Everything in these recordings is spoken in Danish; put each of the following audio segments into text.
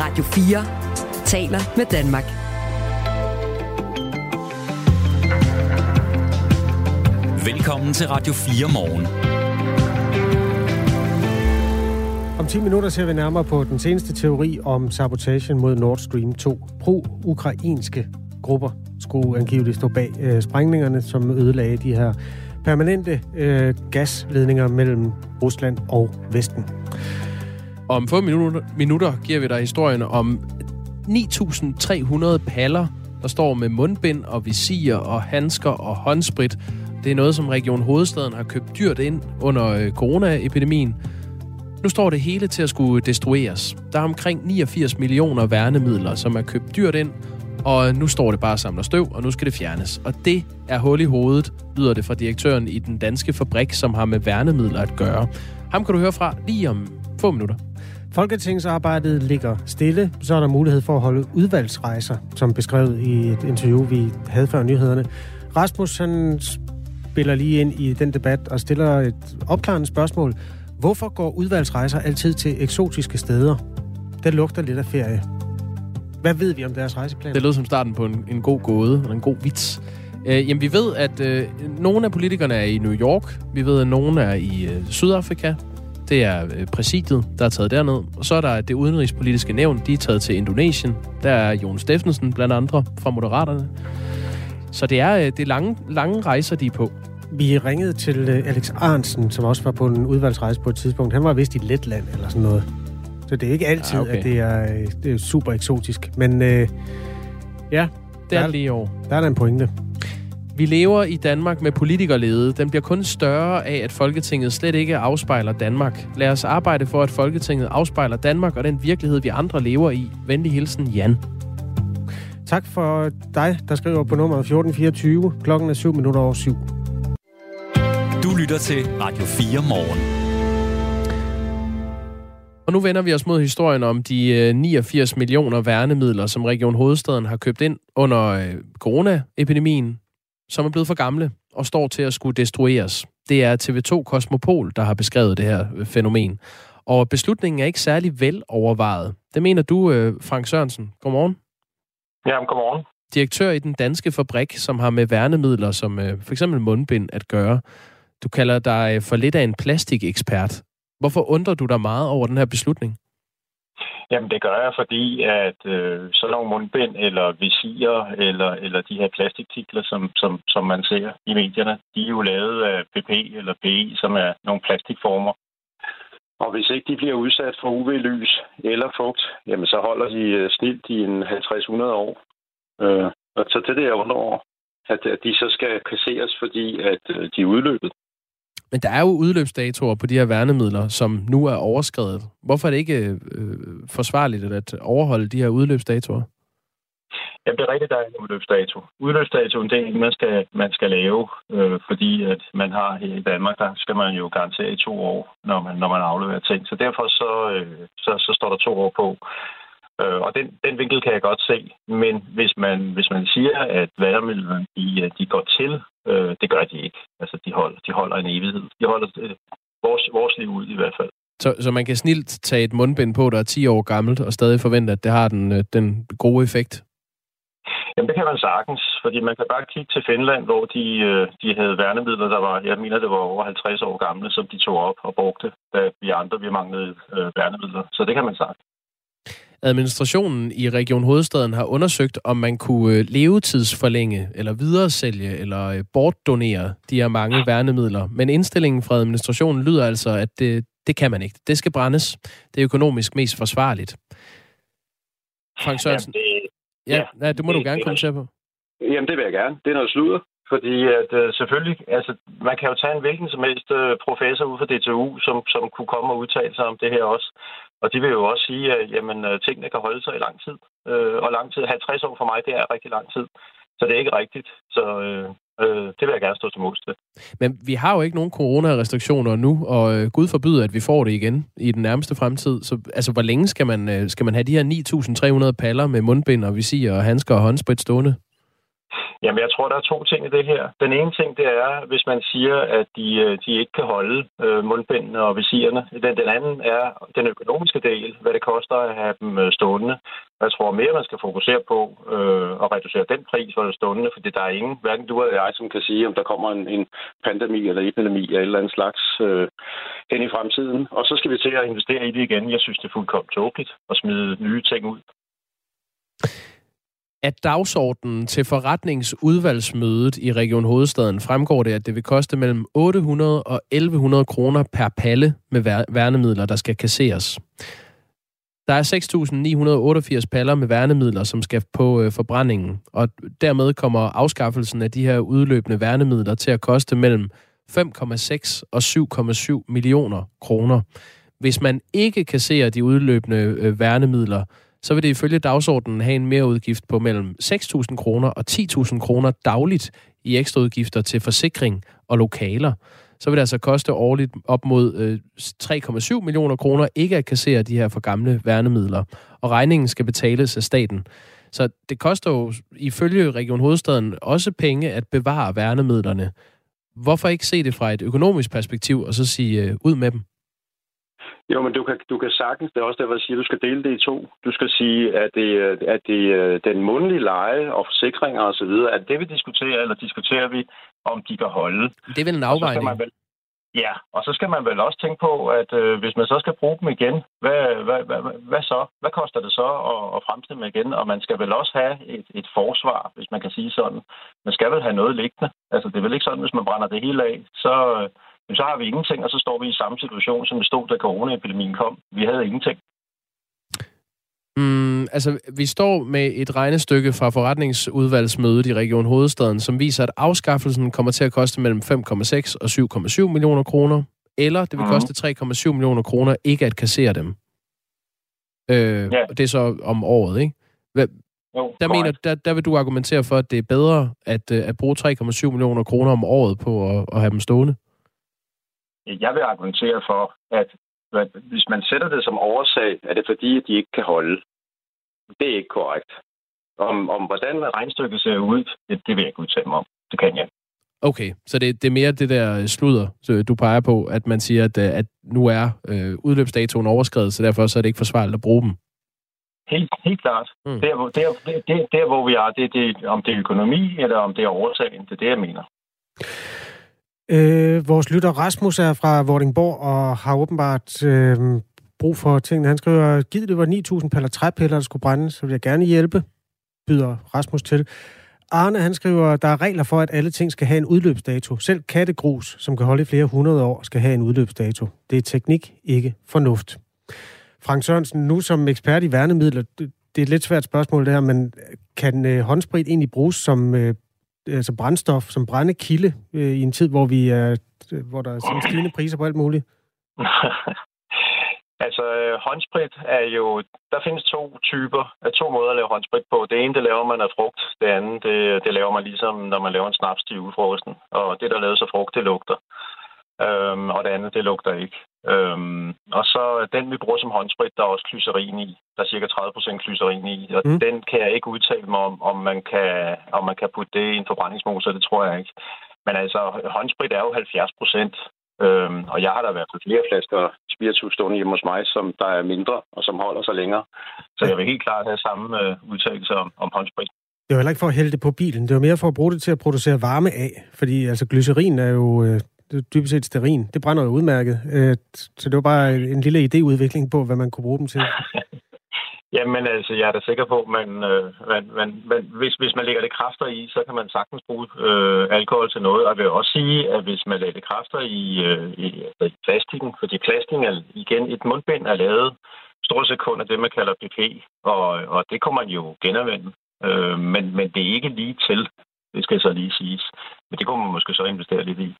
Radio 4 taler med Danmark. Velkommen til Radio 4 morgen. Om 10 minutter ser vi nærmere på den seneste teori om sabotagen mod Nord Stream 2. Pro-ukrainske grupper skulle angiveligt stå bag øh, sprængningerne, som ødelagde de her permanente øh, gasledninger mellem Rusland og Vesten. Om få minutter, minutter giver vi dig historien om 9.300 paller, der står med mundbind og visir og handsker og håndsprit. Det er noget, som Region Hovedstaden har købt dyrt ind under øh, coronaepidemien. Nu står det hele til at skulle destrueres. Der er omkring 89 millioner værnemidler, som er købt dyrt ind, og nu står det bare og samler støv, og nu skal det fjernes. Og det er hul i hovedet, lyder det fra direktøren i den danske fabrik, som har med værnemidler at gøre. Ham kan du høre fra lige om få minutter. Folketingsarbejdet ligger stille, så er der mulighed for at holde udvalgsrejser, som beskrevet i et interview, vi havde før nyhederne. Rasmus, han spiller lige ind i den debat og stiller et opklarende spørgsmål. Hvorfor går udvalgsrejser altid til eksotiske steder? Det lugter lidt af ferie. Hvad ved vi om deres rejseplaner? Det lød som starten på en, en god gåde, eller en god vits. Øh, jamen, vi ved, at øh, nogle af politikerne er i New York. Vi ved, at nogle er i øh, Sydafrika. Det er øh, præsidiet, der er taget derned. Og så er der det udenrigspolitiske nævn, de er taget til Indonesien. Der er Jon Steffensen blandt andre fra Moderaterne. Så det er, øh, det er lange, lange rejser, de er på. Vi ringede til øh, Alex Arnsen, som også var på en udvalgsrejse på et tidspunkt. Han var vist i Letland eller sådan noget. Så det er ikke altid, ja, okay. at det er, det er super eksotisk. Men øh, ja, Det er Der- lige år. der er der en pointe. Vi lever i Danmark med politikerlede. Den bliver kun større af, at Folketinget slet ikke afspejler Danmark. Lad os arbejde for, at Folketinget afspejler Danmark og den virkelighed, vi andre lever i. Venlig hilsen, Jan. Tak for dig, der skriver på nummeret 1424. Klokken er 7 minutter over 7. Du lytter til Radio 4 morgen. Og nu vender vi os mod historien om de øh, 89 millioner værnemidler, som Region Hovedstaden har købt ind under øh, coronaepidemien, som er blevet for gamle og står til at skulle destrueres. Det er TV2 Kosmopol, der har beskrevet det her øh, fænomen. Og beslutningen er ikke særlig vel overvejet. Det mener du, øh, Frank Sørensen. Godmorgen. Jamen, godmorgen. Direktør i den danske fabrik, som har med værnemidler som øh, for eksempel mundbind at gøre. Du kalder dig for lidt af en plastikekspert. Hvorfor undrer du dig meget over den her beslutning? Jamen, det gør jeg, fordi at øh, sådan nogle mundbind eller visirer eller, eller de her plastiktikler, som, som, som man ser i medierne, de er jo lavet af PP eller PI, som er nogle plastikformer. Og hvis ikke de bliver udsat for UV-lys eller fugt, jamen så holder de øh, snilt i en 50-100 år. Øh, og så det er det, jeg undrer over, at, at de så skal kasseres, fordi at øh, de er udløbet. Men der er jo udløbsdatoer på de her værnemidler, som nu er overskrevet. Hvorfor er det ikke øh, forsvarligt at overholde de her udløbsdatoer? Ja, det er rigtigt, der er en udløbsdato. Udløbsdatoen, det er en, man skal, man skal lave, øh, fordi at man har her i Danmark, der skal man jo garantere i to år, når man, når man afleverer ting. Så derfor så, øh, så, så står der to år på. Øh, og den, den vinkel kan jeg godt se. Men hvis man, hvis man siger, at væremidlerne de, øh, de går til, øh, det gør de ikke. Altså, de holder, de holder en evighed. De holder øh, vores, vores liv ud i hvert fald. Så, så man kan snilt tage et mundbind på, der er 10 år gammelt, og stadig forvente, at det har den, øh, den gode effekt? Jamen, det kan man sagtens, fordi man kan bare kigge til Finland, hvor de, øh, de havde værnemidler, der var, jeg mener, det var over 50 år gamle, som de tog op og brugte, da vi andre, vi manglede øh, værnemidler. Så det kan man sagtens. Administrationen i Region Hovedstaden har undersøgt, om man kunne øh, levetidsforlænge, eller videresælge, eller øh, bortdonere de her mange værnemidler. Men indstillingen fra administrationen lyder altså, at det, det kan man ikke. Det skal brændes. Det er økonomisk mest forsvarligt. Frank Sørensen, Jamen, det, ja, ja, det må du det- gerne det- kommentere på. Jamen, det vil jeg gerne. Det er noget sludder. Fordi at øh, selvfølgelig, altså, man kan jo tage en hvilken som helst øh, professor ud fra DTU, som, som kunne komme og udtale sig om det her også. Og det vil jo også sige, at jamen, øh, tingene kan holde sig i lang tid. Øh, og lang tid, 50 år for mig, det er rigtig lang tid. Så det er ikke rigtigt. Så øh, øh, det vil jeg gerne stå til mål til. Men vi har jo ikke nogen coronarestriktioner nu, og øh, Gud forbyder, at vi får det igen i den nærmeste fremtid. Så altså, hvor længe skal man, øh, skal man have de her 9.300 paller med mundbind og visir og handsker og håndsprit stående? Jamen, jeg tror, der er to ting i det her. Den ene ting, det er, hvis man siger, at de, øh, de ikke kan holde øh, mundbindene og visirerne. Den, den anden er den økonomiske del, hvad det koster at have dem øh, stående. Jeg tror mere, man skal fokusere på øh, at reducere den pris for det stående, fordi der er ingen, hverken du eller jeg, som kan sige, om der kommer en, en pandemi eller epidemi eller et eller andet slags øh, hen i fremtiden. Og så skal vi til at investere i det igen. Jeg synes, det er fuldkommen tåbeligt at smide nye ting ud. Af dagsordenen til forretningsudvalgsmødet i Region Hovedstaden fremgår det, at det vil koste mellem 800 og 1100 kroner per palle med værnemidler, der skal kasseres. Der er 6.988 paller med værnemidler, som skal på øh, forbrændingen, og dermed kommer afskaffelsen af de her udløbende værnemidler til at koste mellem 5,6 og 7,7 millioner kroner. Hvis man ikke kasserer de udløbende øh, værnemidler, så vil det ifølge dagsordenen have en mereudgift på mellem 6.000 kroner og 10.000 kroner dagligt i ekstraudgifter til forsikring og lokaler. Så vil det altså koste årligt op mod øh, 3,7 millioner kroner ikke at kassere de her for gamle værnemidler, og regningen skal betales af staten. Så det koster jo ifølge Region Hovedstaden også penge at bevare værnemidlerne. Hvorfor ikke se det fra et økonomisk perspektiv og så sige øh, ud med dem? Jo, men du kan, du kan sagtens, det er også derfor, jeg siger, at du skal dele det i to. Du skal sige, at det, at det den mundlige leje og forsikringer osv., at det vi diskuterer, eller diskuterer vi, om de kan holde. Det er vel en afvejning? Vel, ja, og så skal man vel også tænke på, at øh, hvis man så skal bruge dem igen, hvad, hvad, hvad, hvad så? Hvad koster det så at, at fremstille dem igen? Og man skal vel også have et, et forsvar, hvis man kan sige sådan. Man skal vel have noget liggende. Altså, det er vel ikke sådan, hvis man brænder det hele af, så men så har vi ingenting, og så står vi i samme situation, som det stod, da coronaepidemien kom. Vi havde ingenting. Mm, altså, vi står med et regnestykke fra forretningsudvalgsmødet i Region Hovedstaden, som viser, at afskaffelsen kommer til at koste mellem 5,6 og 7,7 millioner kroner, eller det vil mm. koste 3,7 millioner kroner ikke at kassere dem. Øh, ja. Det er så om året, ikke? Hvad, jo, der, mener, der, der vil du argumentere for, at det er bedre at, øh, at bruge 3,7 millioner kroner om året på at, at have dem stående? Jeg vil argumentere for, at hvis man sætter det som årsag, er det fordi, at de ikke kan holde. Det er ikke korrekt. Om, om hvordan regnstykket ser ud, det, det vil jeg ikke udtale mig om. Det kan jeg. Okay, så det, det er mere det der sludder, du peger på, at man siger, at, at nu er øh, udløbsdatoen overskrevet, så derfor så er det ikke forsvarligt at bruge dem. Helt, helt klart. Mm. Der, der, der, der, hvor vi er, det, det, om det er økonomi, eller om det er oversagen, det er det, jeg mener. Øh, vores lytter Rasmus er fra Vordingborg og har åbenbart øh, brug for tingene. Han skriver, giv det var 9.000 paller træpiller, der skulle brændes, så vil jeg gerne hjælpe, byder Rasmus til. Arne, han skriver, der er regler for, at alle ting skal have en udløbsdato. Selv kattegrus, som kan holde i flere hundrede år, skal have en udløbsdato. Det er teknik, ikke fornuft. Frank Sørensen, nu som ekspert i værnemidler, det er et lidt svært spørgsmål det her, men kan øh, håndsprit egentlig bruges som øh, altså brændstof, som brændekilde øh, i en tid, hvor vi er, øh, hvor der er sådan stigende priser på alt muligt? altså, øh, håndsprit er jo... Der findes to typer, øh, to måder at lave håndsprit på. Det ene, det laver man af frugt. Det andet, det, det laver man ligesom, når man laver en snaps til udfrokosten. Og det, der laves af frugt, det lugter. Øhm, og det andet, det lugter ikke. Øhm, og så den, vi bruger som håndsprit, der er også glycerin i. Der er cirka 30% glycerin i. Og mm. den kan jeg ikke udtale mig om, om man kan, om man kan putte det i en forbrændingsmotor. Det tror jeg ikke. Men altså, håndsprit er jo 70 procent. Øhm, og jeg har da været flere flasker spiritus stående hjemme hos mig, som der er mindre og som holder sig længere. Så jeg vil helt klart have samme øh, udtalelse om, om håndsprit. Det var heller ikke for at hælde det på bilen. Det var mere for at bruge det til at producere varme af. Fordi altså, glycerin er jo øh, det er dybest set sterin. Det brænder jo udmærket. Øh, så det var bare en lille idéudvikling på, hvad man kunne bruge dem til. Jamen altså, jeg er da sikker på, at man, øh, man, man, man, hvis, hvis man lægger det kræfter i, så kan man sagtens bruge øh, alkohol til noget. Og jeg vil også sige, at hvis man lægger det kræfter i, øh, i, altså i plastikken, fordi plastik er igen et mundbind er lavet stort set kun af det, man kalder PP, og, og det kommer man jo genanvende. Øh, men, men det er ikke lige til, det skal så lige siges. Men det kunne man måske så investere lidt i.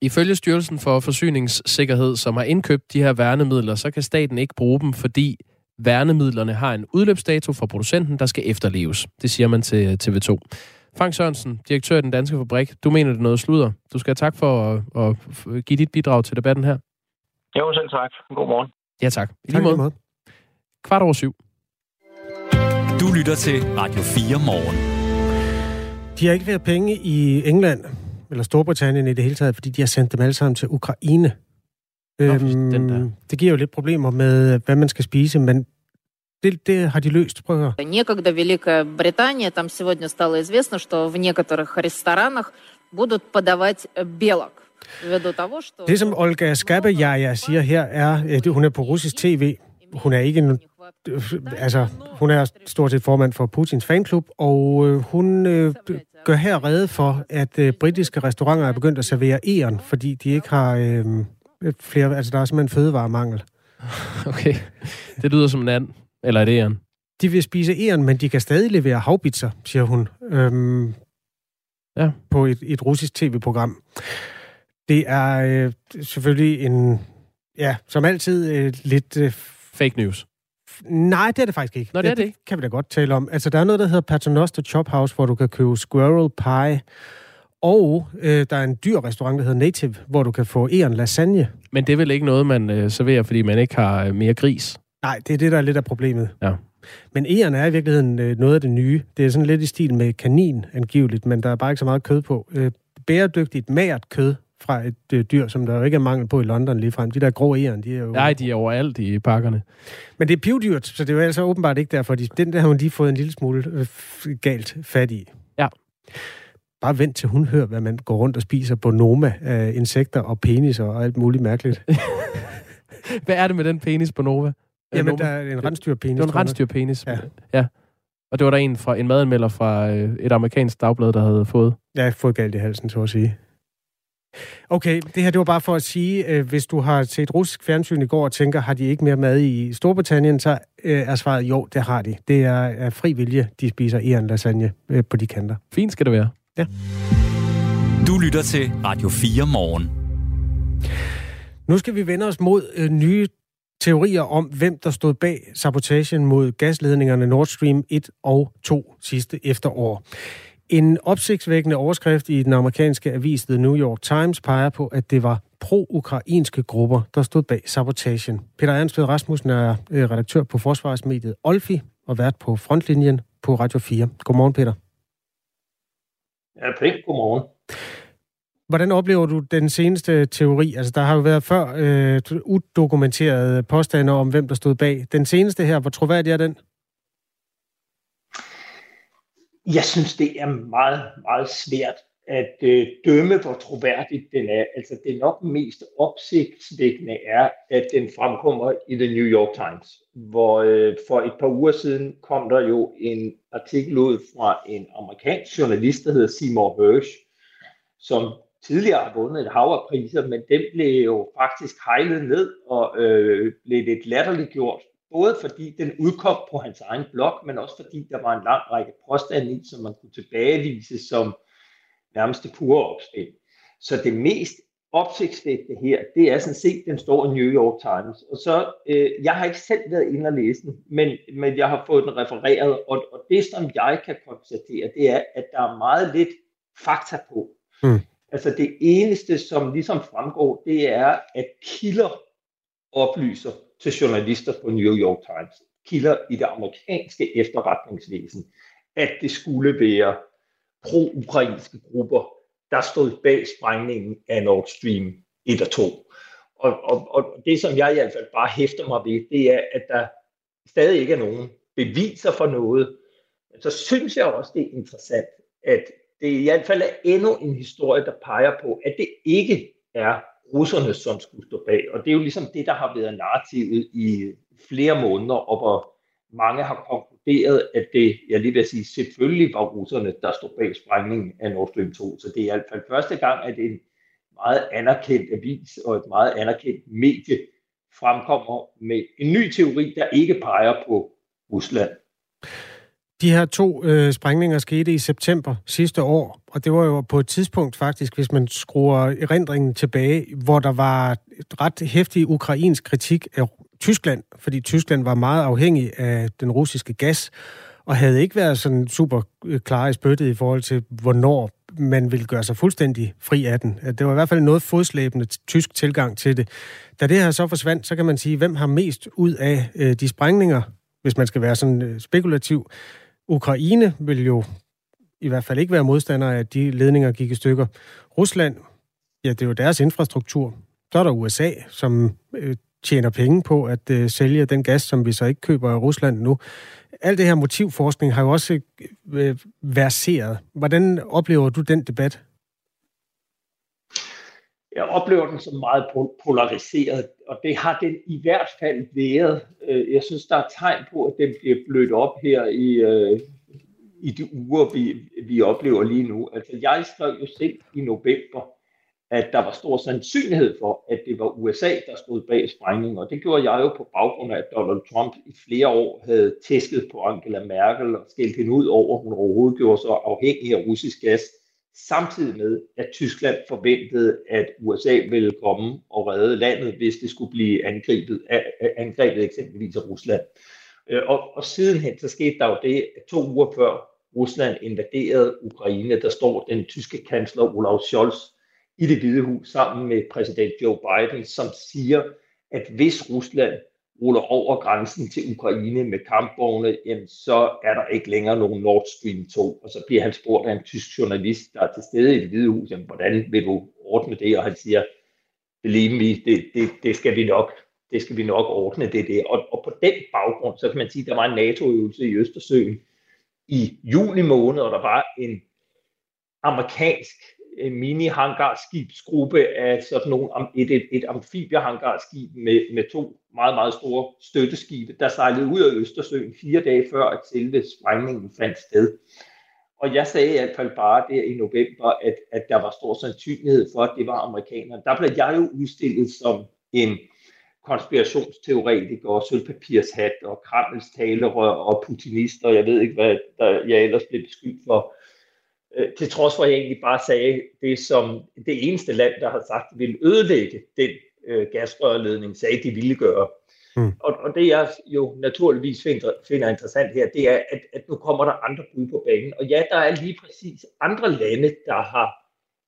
Ifølge Styrelsen for Forsyningssikkerhed, som har indkøbt de her værnemidler, så kan staten ikke bruge dem, fordi værnemidlerne har en udløbsdato fra producenten, der skal efterleves. Det siger man til TV2. Frank Sørensen, direktør i Den Danske Fabrik, du mener det er noget sludder. Du skal have tak for at, at give dit bidrag til debatten her. Jo, selv tak. God morgen. Ja, tak. I lige måde. Kvart over syv. Du lytter til Radio 4 morgen. De har ikke været penge i England, eller Storbritannien i det hele taget, fordi de har sendt dem alle sammen til Ukraine. Nå, den der. det giver jo lidt problemer med, hvad man skal spise, men det, det har de løst. Prøv at høre. Некогда Великая Британия, там сегодня стало известно, что в некоторых ресторанах будут подавать э, белок. Ввиду того, что... Det, som Olga Skabejaja siger her, er, at hun er på russisk tv. Hun er ikke en, altså, hun er stort set formand for Putins fanklub, og øh, hun øh, gør her rede for, at øh, britiske restauranter er begyndt at servere æren, fordi de ikke har øh, flere, altså der er simpelthen fødevaremangel. Okay. Det lyder som en and. Eller er det æren? De vil spise æren, men de kan stadig levere havbitser, siger hun. Øhm, Ja. På et, et russisk tv-program. Det er øh, selvfølgelig en, ja, som altid, øh, lidt... Øh, Fake news. Nej, det er det faktisk ikke. Nå, det er det ikke. kan vi da godt tale om. Altså, der er noget, der hedder Paternoster Chop House, hvor du kan købe squirrel pie. Og øh, der er en dyr restaurant, der hedder Native, hvor du kan få æren lasagne. Men det er vel ikke noget, man øh, serverer, fordi man ikke har øh, mere gris? Nej, det er det, der er lidt af problemet. Ja. Men æren er i virkeligheden øh, noget af det nye. Det er sådan lidt i stil med kanin, angiveligt, men der er bare ikke så meget kød på. Øh, bæredygtigt, magert kød fra et øh, dyr, som der jo ikke er mangel på i London ligefrem. De der grå æren, de er jo... Nej, de er overalt i pakkerne. Men det er pivdyrt, så det er jo altså åbenbart ikke derfor. De, den der har hun lige fået en lille smule øh, galt fat i. Ja. Bare vent til hun hører, hvad man går rundt og spiser på Noma af insekter og peniser og alt muligt mærkeligt. Hvad er det med den penis på Nova? Jamen, Noma? der er en rensdyrpenis. Det var en rensdyrpenis. Ja. ja. Og det var der en, fra, en madanmelder fra øh, et amerikansk dagblad, der havde fået. Har fået galt i halsen, så at sige. Okay, det her det var bare for at sige, øh, hvis du har set russisk fjernsyn i går og tænker, har de ikke mere mad i Storbritannien, så øh, er svaret jo, det har de. Det er af fri vilje, de spiser æren lasagne øh, på de kanter. Fint skal det være. Du lytter til Radio 4 morgen. Nu skal vi vende os mod øh, nye teorier om, hvem der stod bag sabotagen mod gasledningerne Nord Stream 1 og 2 sidste efterår. En opsigtsvækkende overskrift i den amerikanske avis The New York Times peger på, at det var pro-ukrainske grupper, der stod bag sabotagen. Peter Ernstved Rasmussen er øh, redaktør på forsvarsmediet Olfi og vært på frontlinjen på Radio 4. Godmorgen, Peter. Ja, pænt. Godmorgen. Hvordan oplever du den seneste teori? Altså, der har jo været før øh, udokumenterede påstande om, hvem der stod bag. Den seneste her, hvor troværdig er den? Jeg synes, det er meget, meget svært at øh, dømme, hvor troværdigt den er. Altså, det nok mest opsigtsvækkende er, at den fremkommer i The New York Times, hvor øh, for et par uger siden kom der jo en artikel ud fra en amerikansk journalist, der hedder Seymour Hersh, som tidligere har vundet et hav af priser, men den blev jo faktisk hejlet ned og øh, blev lidt latterliggjort både fordi den udkom på hans egen blog, men også fordi der var en lang række påstande i, som man kunne tilbagevise som nærmest det pure opspind. Så det mest opsigtsvækkende her, det er sådan set, den står i New York Times. Og så, øh, jeg har ikke selv været inde og læse den, men, men jeg har fået den refereret, og, og det som jeg kan konstatere, det er, at der er meget lidt fakta på. Mm. Altså det eneste, som ligesom fremgår, det er, at kilder oplyser til journalister på New York Times, kilder i det amerikanske efterretningsvæsen, at det skulle være pro-ukrainske grupper, der stod bag sprængningen af Nord Stream 1 og 2. Og, og, og det, som jeg i hvert fald bare hæfter mig ved, det er, at der stadig ikke er nogen beviser for noget. Men så synes jeg også, det er interessant, at det i hvert fald er endnu en historie, der peger på, at det ikke er russerne, som skulle stå bag. Og det er jo ligesom det, der har været narrativet i flere måneder, og hvor mange har konkluderet, at det, jeg lige vil sige, selvfølgelig var russerne, der stod bag sprængningen af Nord Stream 2. Så det er i hvert fald første gang, at en meget anerkendt avis og et meget anerkendt medie fremkommer med en ny teori, der ikke peger på Rusland. De her to øh, sprængninger skete i september sidste år, og det var jo på et tidspunkt faktisk, hvis man skruer erindringen tilbage, hvor der var et ret hæftig ukrainsk kritik af Tyskland, fordi Tyskland var meget afhængig af den russiske gas, og havde ikke været sådan super øh, klar i spyttet i forhold til, hvornår man ville gøre sig fuldstændig fri af den. Det var i hvert fald noget fodslæbende tysk tilgang til det. Da det her så forsvandt, så kan man sige, hvem har mest ud af øh, de sprængninger, hvis man skal være sådan øh, spekulativ. Ukraine vil jo i hvert fald ikke være modstandere af, at de ledninger gik i stykker. Rusland, ja, det er jo deres infrastruktur. Så er der USA, som øh, tjener penge på at øh, sælge den gas, som vi så ikke køber af Rusland nu. Alt det her motivforskning har jo også øh, øh verseret. Hvordan oplever du den debat? Jeg oplever den som meget polariseret, og det har den i hvert fald været. Øh, jeg synes, der er tegn på, at den bliver blødt op her i, øh, i de uger, vi, vi oplever lige nu. Altså, jeg skrev jo selv i november, at der var stor sandsynlighed for, at det var USA, der stod bag sprængningen. Og det gjorde jeg jo på baggrund af, at Donald Trump i flere år havde tæsket på Angela Merkel og skældt hende ud over, at hun overhovedet gjorde sig afhængig af russisk gas, samtidig med, at Tyskland forventede, at USA ville komme og redde landet, hvis det skulle blive angrebet, angrebet eksempelvis af Rusland. Øh, og, og sidenhen så skete der jo det, at to uger før Rusland invaderede Ukraine, der står den tyske kansler Olaf Scholz i det hvide hus sammen med præsident Joe Biden, som siger, at hvis Rusland ruller over grænsen til Ukraine med kampvogne, jamen, så er der ikke længere nogen Nord Stream 2. Og så bliver han spurgt af en tysk journalist, der er til stede i det hvide hus, jamen, hvordan vil du ordne det? Og han siger, believe me, det, det, det skal vi nok det skal vi nok ordne det der. Og, og på den baggrund, så kan man sige, at der var en NATO-øvelse i Østersøen i juni måned, og der var en amerikansk mini-hangarskibsgruppe af sådan nogle, et, et, et amfibiehangarskib med, med to meget, meget store støtteskibe, der sejlede ud af Østersøen fire dage før, at selve sprængningen fandt sted. Og jeg sagde i hvert fald bare der i november, at, at der var stor sandsynlighed for, at det var amerikanerne. Der blev jeg jo udstillet som en konspirationsteoretiker og sølvpapirshat og Kremls talerør og putinist, og jeg ved ikke, hvad der, jeg ellers blev beskyldt for. Øh, til trods for, at jeg egentlig bare sagde det, som det eneste land, der har sagt, ville ødelægge den øh, gasrørledning, sagde, de ville gøre. Mm. Og, og det jeg jo naturligvis finder, finder interessant her, det er, at, at nu kommer der andre bud på banen. Og ja, der er lige præcis andre lande, der har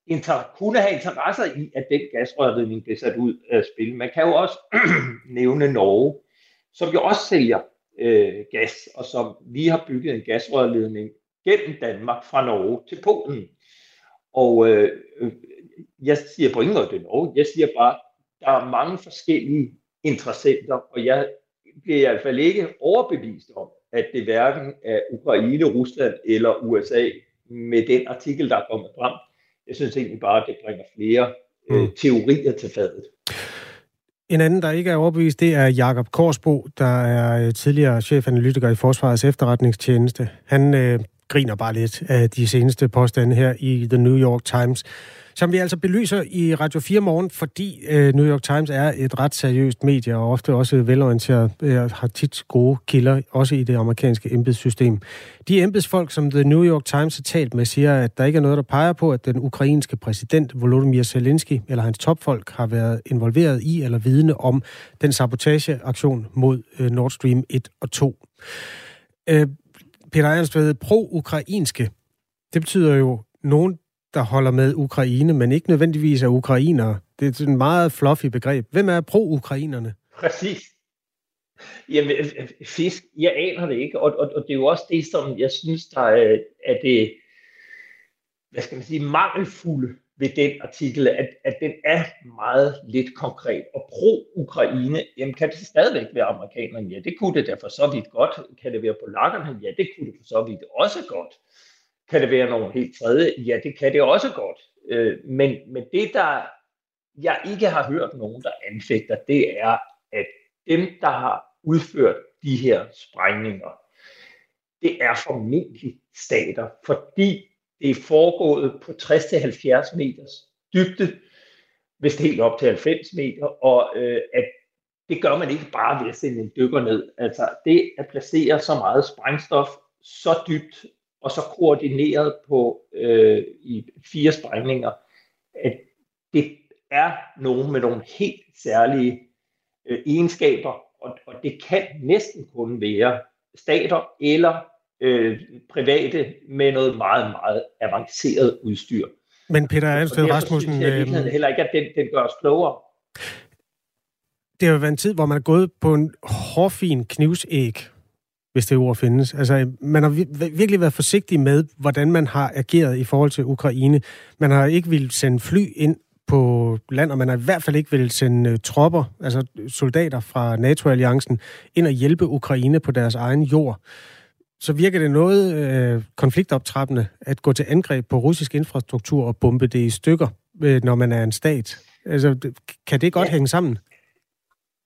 inter, kunne have interesser i, at den gasrørledning bliver sat ud af spil. Man kan jo også nævne Norge, som jo også sælger øh, gas, og som vi har bygget en gasrørledning gennem Danmark fra Norge til Polen. Og øh, jeg siger på ingen måde, det er Norge. Jeg siger bare, der er mange forskellige interessenter, og jeg bliver i hvert fald ikke overbevist om, at det hverken er Ukraine, Rusland eller USA med den artikel, der er kommet frem. Jeg synes egentlig bare, at det bringer flere øh, mm. teorier til fadet. En anden, der ikke er overbevist, det er Jakob Korsbo, der er øh, tidligere chefanalytiker i Forsvarets efterretningstjeneste. Han øh, griner bare lidt af de seneste påstande her i The New York Times, som vi altså belyser i Radio 4 morgen, fordi øh, New York Times er et ret seriøst medie, og ofte også velorienteret, øh, har tit gode kilder, også i det amerikanske embedssystem. De embedsfolk, som The New York Times har talt med, siger, at der ikke er noget, der peger på, at den ukrainske præsident Volodymyr Zelensky eller hans topfolk har været involveret i eller vidne om den sabotageaktion mod øh, Nord Stream 1 og 2. Øh, Peter Ernstved, pro-ukrainske, det betyder jo nogen, der holder med Ukraine, men ikke nødvendigvis er ukrainere. Det er et meget fluffy begreb. Hvem er pro-ukrainerne? Præcis. Jamen, øh, øh, fisk, jeg aner det ikke, og, og, og det er jo også det, som jeg synes, der er, er det, hvad skal man sige, mangelfulde ved den artikel, at, at den er meget lidt konkret. Og pro-Ukraine, jamen kan det stadigvæk være amerikanerne? Ja, det kunne det da for så vidt godt. Kan det være polakkerne? Ja, det kunne det for så vidt også godt. Kan det være nogen helt tredje? Ja, det kan det også godt. Øh, men, men det, der jeg ikke har hørt nogen, der anfægter, det er, at dem, der har udført de her sprængninger, det er formentlig stater, fordi det er foregået på 60-70 meters dybde, hvis det helt op til 90 meter, og øh, at det gør man ikke bare ved at sende en dykker ned. Altså det at placere så meget sprængstof så dybt og så koordineret på øh, i fire sprængninger, at det er nogen med nogle helt særlige øh, egenskaber, og, og det kan næsten kun være stater eller øh, private med noget meget, meget avanceret udstyr. Men Peter Ernstved Rasmussen... Jeg øh, heller ikke, at den, den gør os klogere. Det har jo været en tid, hvor man er gået på en hårfin knivsæg hvis det ord findes. Altså, man har virkelig været forsigtig med, hvordan man har ageret i forhold til Ukraine. Man har ikke vil sende fly ind på land, og man har i hvert fald ikke vil sende uh, tropper, altså soldater fra NATO-alliancen, ind og hjælpe Ukraine på deres egen jord. Så virker det noget øh, konfliktoptrappende at gå til angreb på russisk infrastruktur og bombe det i stykker, øh, når man er en stat. Altså, kan det godt ja. hænge sammen?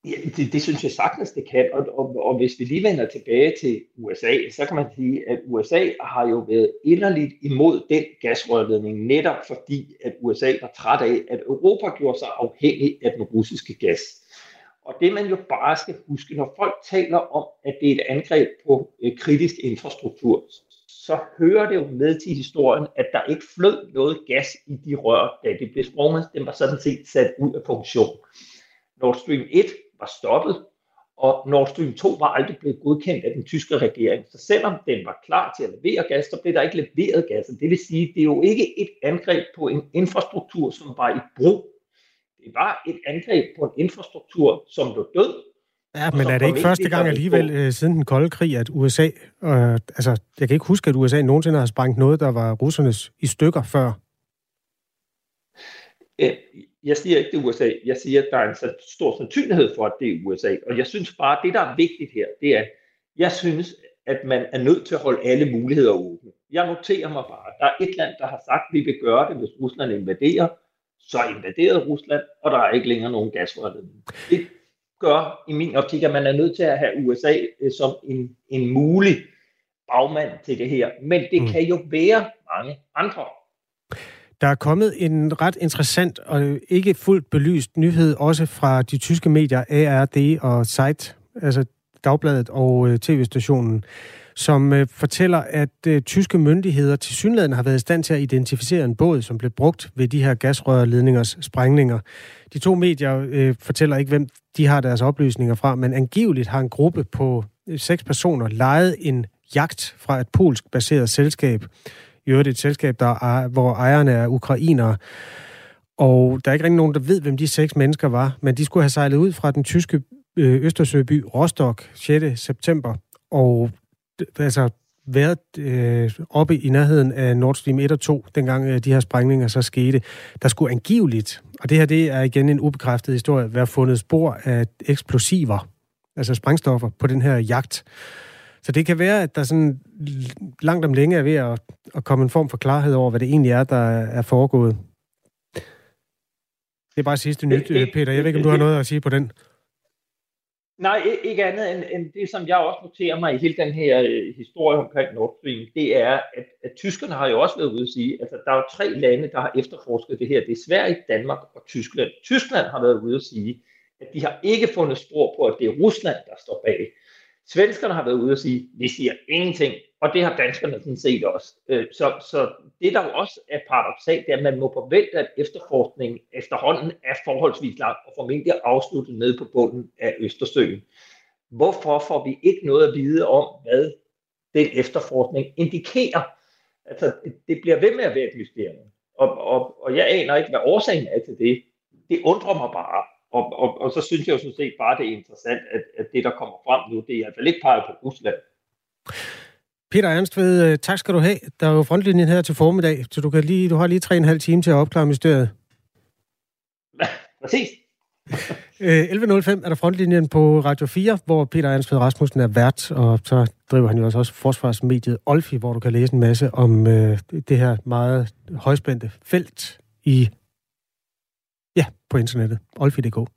Ja, det, det synes jeg sagtens, det kan. Og, og, og hvis vi lige vender tilbage til USA, så kan man sige, at USA har jo været inderligt imod den gasrørledning, netop fordi, at USA var træt af, at Europa gjorde sig afhængig af den russiske gas. Og det man jo bare skal huske, når folk taler om, at det er et angreb på øh, kritisk infrastruktur, så hører det jo med til historien, at der ikke flød noget gas i de rør, da det blev sprunget. Den var sådan set sat ud af funktion. Nord Stream 1 var stoppet, og Nord Stream 2 var aldrig blevet godkendt af den tyske regering. Så selvom den var klar til at levere gas, så blev der ikke leveret gas. Det vil sige, det er jo ikke et angreb på en infrastruktur, som var i brug. Det var et angreb på en infrastruktur, som blev død. Ja, men er det ikke første gang alligevel øh, siden den kolde krig, at USA, øh, altså jeg kan ikke huske, at USA nogensinde har sprængt noget, der var russernes i stykker før? Jeg siger ikke, det er USA. Jeg siger, at der er en stor sandsynlighed for, at det er USA. Og jeg synes bare, at det, der er vigtigt her, det er, jeg synes, at man er nødt til at holde alle muligheder åbne. Jeg noterer mig bare, at der er et land, der har sagt, at vi vil gøre det, hvis Rusland invaderer. Så invaderede Rusland, og der er ikke længere nogen gasrørledning. Det gør i min optik, at man er nødt til at have USA øh, som en, en mulig bagmand til det her. Men det mm. kan jo være mange andre. Der er kommet en ret interessant og ikke fuldt belyst nyhed, også fra de tyske medier ARD og Zeit, altså Dagbladet og øh, tv-stationen, som øh, fortæller, at øh, tyske myndigheder til synligheden har været i stand til at identificere en båd, som blev brugt ved de her gasrørledningers sprængninger. De to medier øh, fortæller ikke, hvem de har deres oplysninger fra, men angiveligt har en gruppe på øh, seks personer lejet en jagt fra et polsk baseret selskab i øvrigt et selskab, der er, hvor ejerne er ukrainere. Og der er ikke rigtig nogen, der ved, hvem de seks mennesker var, men de skulle have sejlet ud fra den tyske Østersøby Rostock 6. september, og altså været øh, oppe i nærheden af Nord Stream 1 og 2, dengang øh, de her sprængninger så skete. Der skulle angiveligt, og det her det er igen en ubekræftet historie, være fundet spor af eksplosiver, altså sprængstoffer, på den her jagt. Så det kan være, at der sådan langt om længe er ved at, at komme en form for klarhed over, hvad det egentlig er, der er foregået. Det er bare sidste nyt, Peter. Jeg ved ikke, om du har noget at sige på den. Nej, ikke andet end, end det, som jeg også noterer mig i hele den her øh, historie omkring Nord Stream, det er, at, at tyskerne har jo også været ude at sige, at altså, der er jo tre lande, der har efterforsket det her. Det er Sverige, Danmark og Tyskland. Tyskland har været ude at sige, at de har ikke fundet spor på, at det er Rusland, der står bag. Svenskerne har været ude og sige, vi siger ingenting, og det har danskerne sådan set også. Øh, så, så det, der jo også er paradoxalt, det er, at man må forvente, at efterforskningen efterhånden er forholdsvis lang og formentlig afsluttet ned på bunden af Østersøen. Hvorfor får vi ikke noget at vide om, hvad den efterforskning indikerer? Altså, det bliver ved med at være et mysterium. Og, og, og jeg aner ikke, hvad årsagen er til det. Det undrer mig bare. Og, og, og så synes jeg jo sådan set bare, det er interessant, at, at det, der kommer frem nu, det er i hvert fald ikke peget på Rusland. Peter Ernstved, øh, tak skal du have. Der er jo frontlinjen her til formiddag, så du, kan lige, du har lige tre og en halv time til at opklare mysteriet. Præcis. 11.05 øh, er der frontlinjen på Radio 4, hvor Peter Ansved Rasmussen er vært, og så driver han jo også forsvarsmediet Olfi, hvor du kan læse en masse om øh, det her meget højspændte felt i Ja, på internettet. Olfi.dk.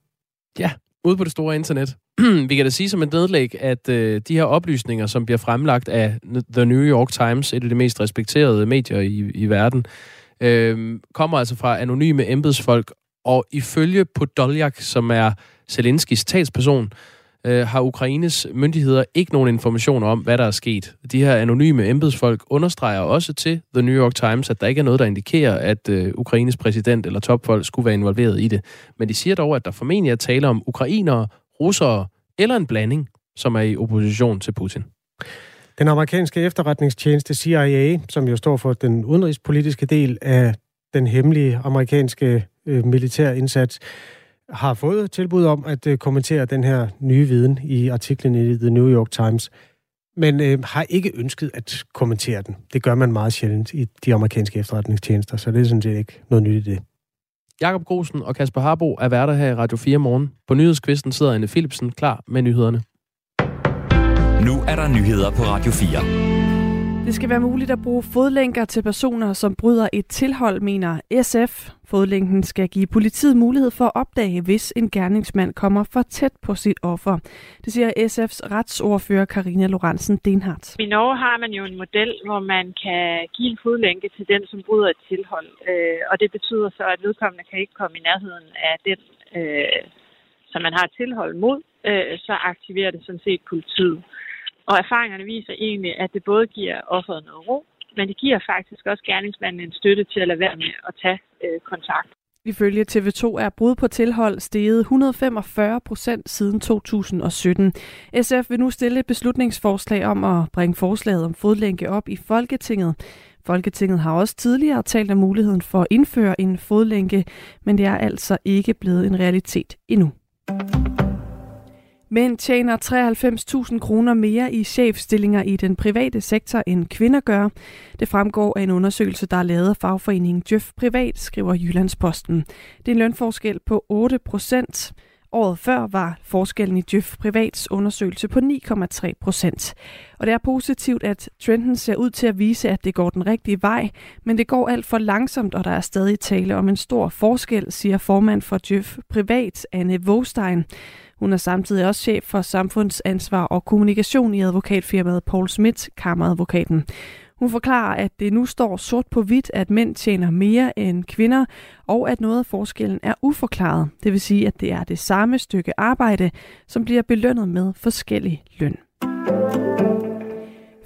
Ja, ude på det store internet. Vi kan da sige som en nedlæg, at øh, de her oplysninger, som bliver fremlagt af The New York Times, et af de mest respekterede medier i, i verden, øh, kommer altså fra anonyme embedsfolk, og ifølge Podoljak, som er Zelenskis talsperson, øh, har Ukraines myndigheder ikke nogen information om, hvad der er sket. De her anonyme embedsfolk understreger også til The New York Times, at der ikke er noget, der indikerer, at øh, Ukraines præsident eller topfolk skulle være involveret i det. Men de siger dog, at der formentlig er tale om ukrainere, russere eller en blanding, som er i opposition til Putin. Den amerikanske efterretningstjeneste CIA, som jo står for den udenrigspolitiske del af den hemmelige amerikanske øh, militærindsats, har fået tilbud om at øh, kommentere den her nye viden i artiklen i The New York Times. men øh, har ikke ønsket at kommentere den. Det gør man meget sjældent i de amerikanske efterretningstjenester, så det er sådan set ikke noget nyt i det. Jakob Grosen og Kasper Harbo er værter her i Radio 4 morgen. På nyhedskvisten sidder Anne Philipsen klar med nyhederne. Nu er der nyheder på Radio 4. Det skal være muligt at bruge fodlænker til personer, som bryder et tilhold, mener SF. Fodlænken skal give politiet mulighed for at opdage, hvis en gerningsmand kommer for tæt på sit offer. Det siger SF's retsordfører Karina Lorentzen Denhardt. I Norge har man jo en model, hvor man kan give en fodlænke til den, som bryder et tilhold. Øh, og det betyder så, at vedkommende kan ikke komme i nærheden af den, øh, som man har et tilhold mod. Øh, så aktiverer det sådan set politiet. Og erfaringerne viser egentlig, at det både giver offeret noget ro, men det giver faktisk også gerningsmanden en støtte til at lade være med at tage øh, kontakt. Ifølge TV2 er brud på tilhold steget 145 procent siden 2017. SF vil nu stille et beslutningsforslag om at bringe forslaget om fodlænke op i Folketinget. Folketinget har også tidligere talt om muligheden for at indføre en fodlænke, men det er altså ikke blevet en realitet endnu. Mænd tjener 93.000 kroner mere i chefstillinger i den private sektor end kvinder gør. Det fremgår af en undersøgelse, der er lavet af fagforeningen Djøf Privat, skriver Jyllandsposten. Det er en lønforskel på 8 procent. Året før var forskellen i Djøf Privats undersøgelse på 9,3 procent. Og det er positivt, at trenden ser ud til at vise, at det går den rigtige vej, men det går alt for langsomt, og der er stadig tale om en stor forskel, siger formand for Djøf Privat, Anne Vogstein. Hun er samtidig også chef for samfundsansvar og kommunikation i advokatfirmaet Paul Schmidt, kammeradvokaten. Hun forklarer, at det nu står sort på hvidt, at mænd tjener mere end kvinder, og at noget af forskellen er uforklaret. Det vil sige, at det er det samme stykke arbejde, som bliver belønnet med forskellig løn.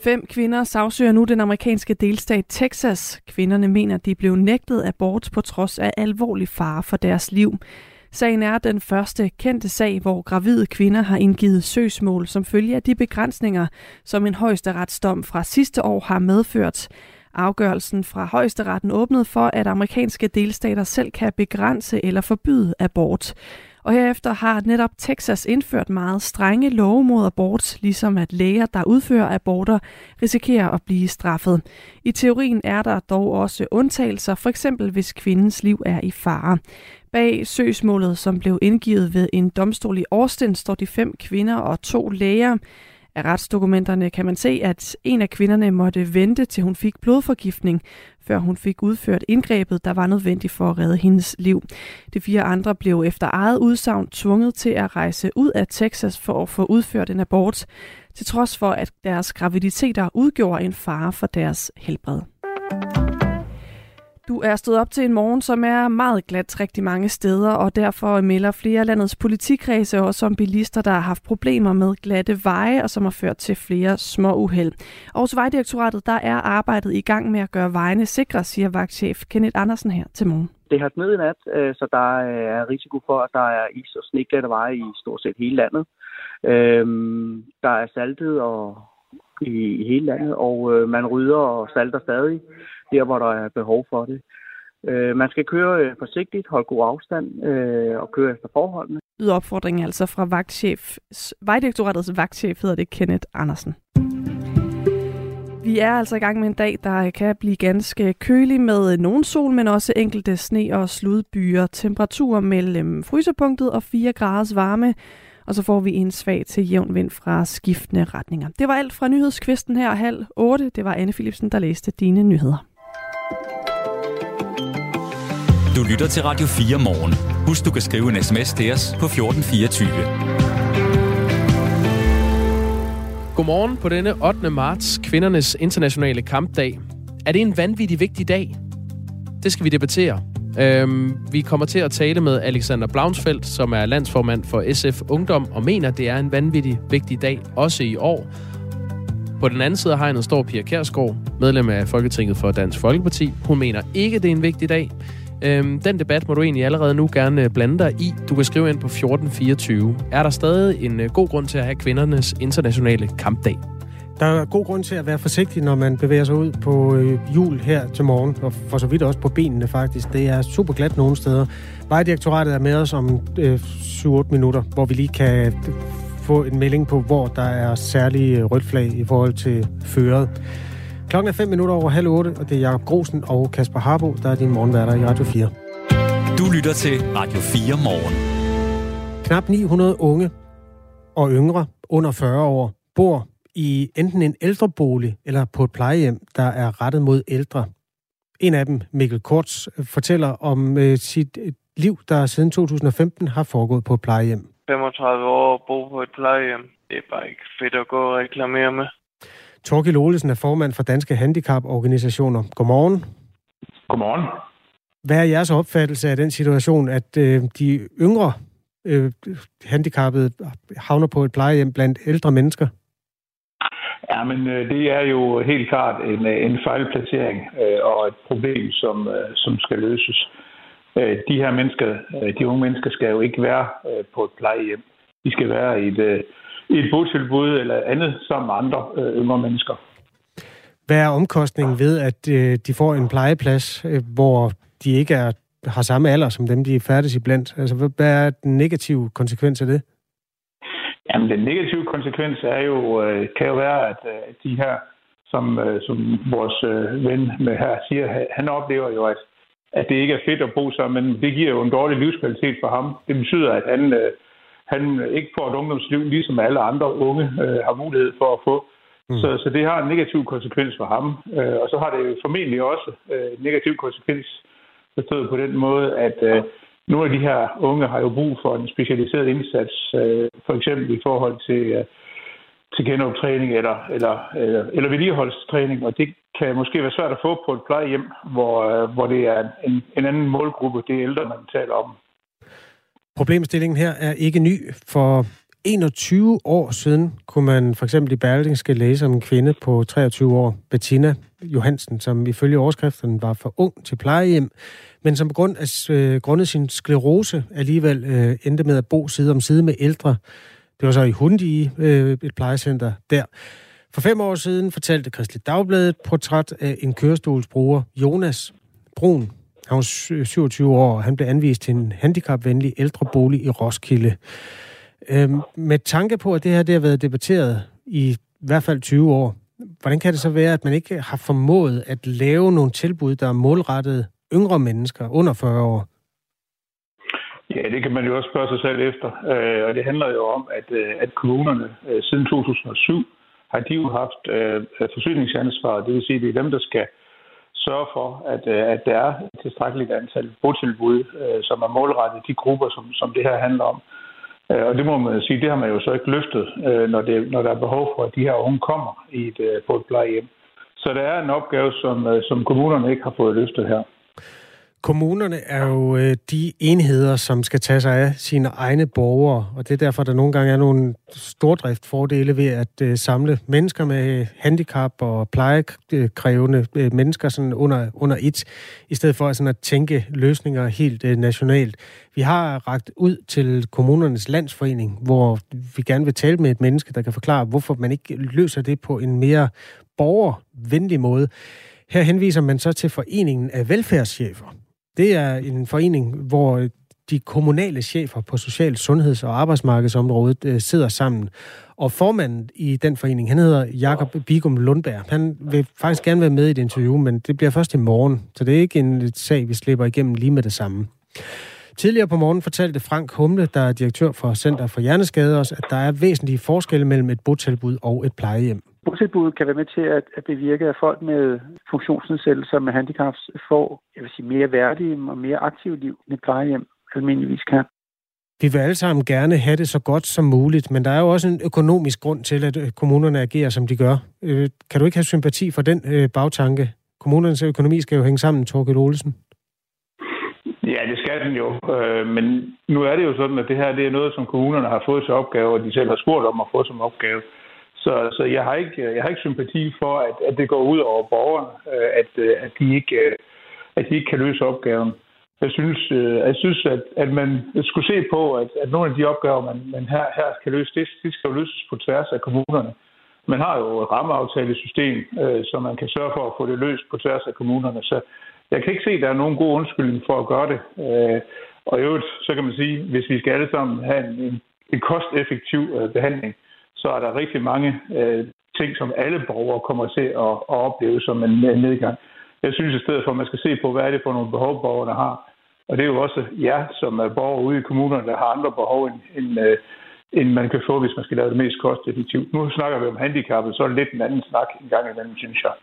Fem kvinder sagsøger nu den amerikanske delstat Texas. Kvinderne mener, de blev nægtet abort på trods af alvorlig fare for deres liv. Sagen er den første kendte sag, hvor gravide kvinder har indgivet søgsmål som følge af de begrænsninger, som en højesteretsdom fra sidste år har medført. Afgørelsen fra højesteretten åbnede for, at amerikanske delstater selv kan begrænse eller forbyde abort. Og herefter har netop Texas indført meget strenge love mod abort, ligesom at læger, der udfører aborter, risikerer at blive straffet. I teorien er der dog også undtagelser, for eksempel hvis kvindens liv er i fare. Bag søgsmålet, som blev indgivet ved en domstol i Austin, står de fem kvinder og to læger. Af retsdokumenterne kan man se, at en af kvinderne måtte vente til hun fik blodforgiftning, før hun fik udført indgrebet, der var nødvendigt for at redde hendes liv. De fire andre blev efter eget udsagn tvunget til at rejse ud af Texas for at få udført en abort, til trods for at deres graviditeter udgjorde en fare for deres helbred. Du er stået op til en morgen, som er meget glat rigtig mange steder, og derfor melder flere af landets politikredse også om bilister, der har haft problemer med glatte veje, og som har ført til flere små uheld. Og hos Vejdirektoratet, der er arbejdet i gang med at gøre vejene sikre, siger vagtchef Kenneth Andersen her til morgen. Det har sneet i nat, øh, så der øh, er risiko for, at der er is- og sneglatte veje i stort set hele landet. Øhm, der er saltet og i hele landet, og øh, man rydder og salter stadig der, hvor der er behov for det. Øh, man skal køre øh, forsigtigt, holde god afstand øh, og køre efter forholdene. Yder opfordringen altså fra vagtchef, Vejdirektoratets vagtchef hedder det Kenneth Andersen. Vi er altså i gang med en dag, der kan blive ganske kølig med øh, nogen sol, men også enkelte sne- og sludbyer. Temperaturer mellem øh, frysepunktet og 4 graders varme, og så får vi en svag til jævn vind fra skiftende retninger. Det var alt fra nyhedskvisten her halv 8. Det var Anne Philipsen, der læste dine nyheder. Du lytter til Radio 4 morgen. Husk, du kan skrive en sms til os på 1424. Godmorgen på denne 8. marts, kvindernes internationale kampdag. Er det en vanvittig vigtig dag? Det skal vi debattere. Øhm, vi kommer til at tale med Alexander Blaunsfeldt, som er landsformand for SF Ungdom, og mener, det er en vanvittig vigtig dag, også i år. På den anden side af hegnet står Pia Kærsgaard, medlem af Folketinget for Dansk Folkeparti. Hun mener ikke, det er en vigtig dag. Øhm, den debat må du egentlig allerede nu gerne øh, blande dig i. Du kan skrive ind på 1424. Er der stadig en øh, god grund til at have kvindernes internationale kampdag? Der er god grund til at være forsigtig, når man bevæger sig ud på øh, jul her til morgen, og for så vidt også på benene faktisk. Det er super glat nogle steder. Vejdirektoratet er med os om øh, 7-8 minutter, hvor vi lige kan få en melding på, hvor der er særlige rødt flag i forhold til føret. Klokken er 5 minutter over halv 8, og det er Jakob Grosen og Kasper Harbo, der er din morgenværter i Radio 4. Du lytter til Radio 4 morgen. Knap 900 unge og yngre under 40 år bor i enten en ældrebolig eller på et plejehjem, der er rettet mod ældre. En af dem, Mikkel Korts, fortæller om øh, sit øh, liv, der siden 2015 har foregået på et plejehjem. 35 år og bo på et plejehjem. Det er bare ikke fedt at gå og reklamere med. Torgild Olesen er formand for Danske Handicaporganisationer. Godmorgen. Godmorgen. Hvad er jeres opfattelse af den situation, at øh, de yngre øh, handicappede havner på et plejehjem blandt ældre mennesker? Ja, men øh, det er jo helt klart en, øh, en fejlplacering øh, og et problem, som, øh, som skal løses. Øh, de her mennesker, øh, de unge mennesker, skal jo ikke være øh, på et plejehjem. De skal være i et, øh, i et botilbud eller andet sammen med andre øh, yngre mennesker. Hvad er omkostningen ved, at øh, de får en plejeplads, øh, hvor de ikke er, har samme alder som dem, de er færdes i blandt? Altså, hvad er den negative konsekvens af det? Jamen, den negative konsekvens er jo, øh, kan jo være, at øh, de her, som, øh, som vores øh, ven med her siger, han oplever jo, at, at det ikke er fedt at bo sammen, men det giver jo en dårlig livskvalitet for ham. Det betyder, at han, øh, han ikke får et ungdomsliv, ligesom alle andre unge øh, har mulighed for at få. Mm. Så, så det har en negativ konsekvens for ham. Øh, og så har det formentlig også øh, en negativ konsekvens forstået på den måde, at øh, nogle af de her unge har jo brug for en specialiseret indsats, øh, for eksempel i forhold til, øh, til genoptræning eller, eller, eller, eller vedligeholdstræning, og det kan måske være svært at få på et plejehjem, hvor, øh, hvor det er en, en anden målgruppe, det er ældre, man taler om. Problemstillingen her er ikke ny. For 21 år siden kunne man for eksempel i Berlingske læse om en kvinde på 23 år, Bettina Johansen, som ifølge overskriften var for ung til plejehjem, men som på grund af øh, grundet sin sklerose alligevel øh, endte med at bo side om side med ældre. Det var så i Hundi, øh, et plejecenter der. For fem år siden fortalte Kristelig Dagbladet portræt af en kørestolsbruger, Jonas Brun. Han var 27 år, og han blev anvist til en handicapvenlig ældrebolig i Roskilde. Øhm, med tanke på, at det her det har været debatteret i i hvert fald 20 år, hvordan kan det så være, at man ikke har formået at lave nogle tilbud, der er målrettet yngre mennesker under 40 år? Ja, det kan man jo også spørge sig selv efter. Øh, og det handler jo om, at, øh, at kommunerne øh, siden 2007 har de jo haft forsyningsansvar. Det vil sige, at det er dem, der skal sørge for, at, øh, at der er et tilstrækkeligt antal botilbud, øh, som er målrettet de grupper, som, som det her handler om. Øh, og det må man sige, det har man jo så ikke løftet, når, det, når der er behov for, at de her unge kommer i et, på et plejehjem. Så der er en opgave, som, som kommunerne ikke har fået løftet her. Kommunerne er jo øh, de enheder, som skal tage sig af sine egne borgere, og det er derfor, der nogle gange er nogle stordriftfordele ved at øh, samle mennesker med øh, handicap og plejekrævende øh, mennesker sådan under, under et, i stedet for sådan at tænke løsninger helt øh, nationalt. Vi har ragt ud til kommunernes landsforening, hvor vi gerne vil tale med et menneske, der kan forklare, hvorfor man ikke løser det på en mere borgervenlig måde. Her henviser man så til Foreningen af Velfærdschefer. Det er en forening, hvor de kommunale chefer på social, sundheds- og arbejdsmarkedsområdet øh, sidder sammen. Og formanden i den forening, han hedder Jakob Bigum Lundberg. Han vil faktisk gerne være med i et interview, men det bliver først i morgen, så det er ikke en sag, vi slipper igennem lige med det samme. Tidligere på morgen fortalte Frank Humle, der er direktør for Center for Hjerneskader, os, at der er væsentlige forskelle mellem et botilbud og et plejehjem. Botilbuddet kan være med til at, at bevirke, at folk med funktionsnedsættelser med handicaps får jeg vil sige, mere værdige og mere aktive liv, end et plejehjem almindeligvis kan. Vi vil alle sammen gerne have det så godt som muligt, men der er jo også en økonomisk grund til, at øh, kommunerne agerer, som de gør. Øh, kan du ikke have sympati for den øh, bagtanke? Kommunernes økonomi skal jo hænge sammen, Torgild Olsen. Ja, det skal den jo. Men nu er det jo sådan, at det her det er noget, som kommunerne har fået til opgave, og de selv har spurgt om at få som opgave. Så, så jeg, har ikke, jeg har ikke sympati for, at, at det går ud over borgerne, øh, at, øh, at, de ikke, øh, at de ikke kan løse opgaven. Jeg synes, jeg synes at, at man skulle se på, at, at nogle af de opgaver, man, man her, her skal løse, det, det skal jo løses på tværs af kommunerne. Man har jo et rammeaftalesystem, så man kan sørge for at få det løst på tværs af kommunerne. Så jeg kan ikke se, at der er nogen god undskyldning for at gøre det. Og i øvrigt, så kan man sige, hvis vi skal alle sammen have en, en kosteffektiv behandling, så er der rigtig mange øh, ting, som alle borgere kommer til at, at opleve som en, en nedgang. Jeg synes i stedet for, at man skal se på, hvad er det for nogle behov, borgerne har. Og det er jo også jer, som er borgere ude i kommunerne, der har andre behov, end, end, øh, end man kan få, hvis man skal lave det mest kosteffektivt. Nu snakker vi om handicappet, så er det lidt en anden snak en gang imellem, synes jeg.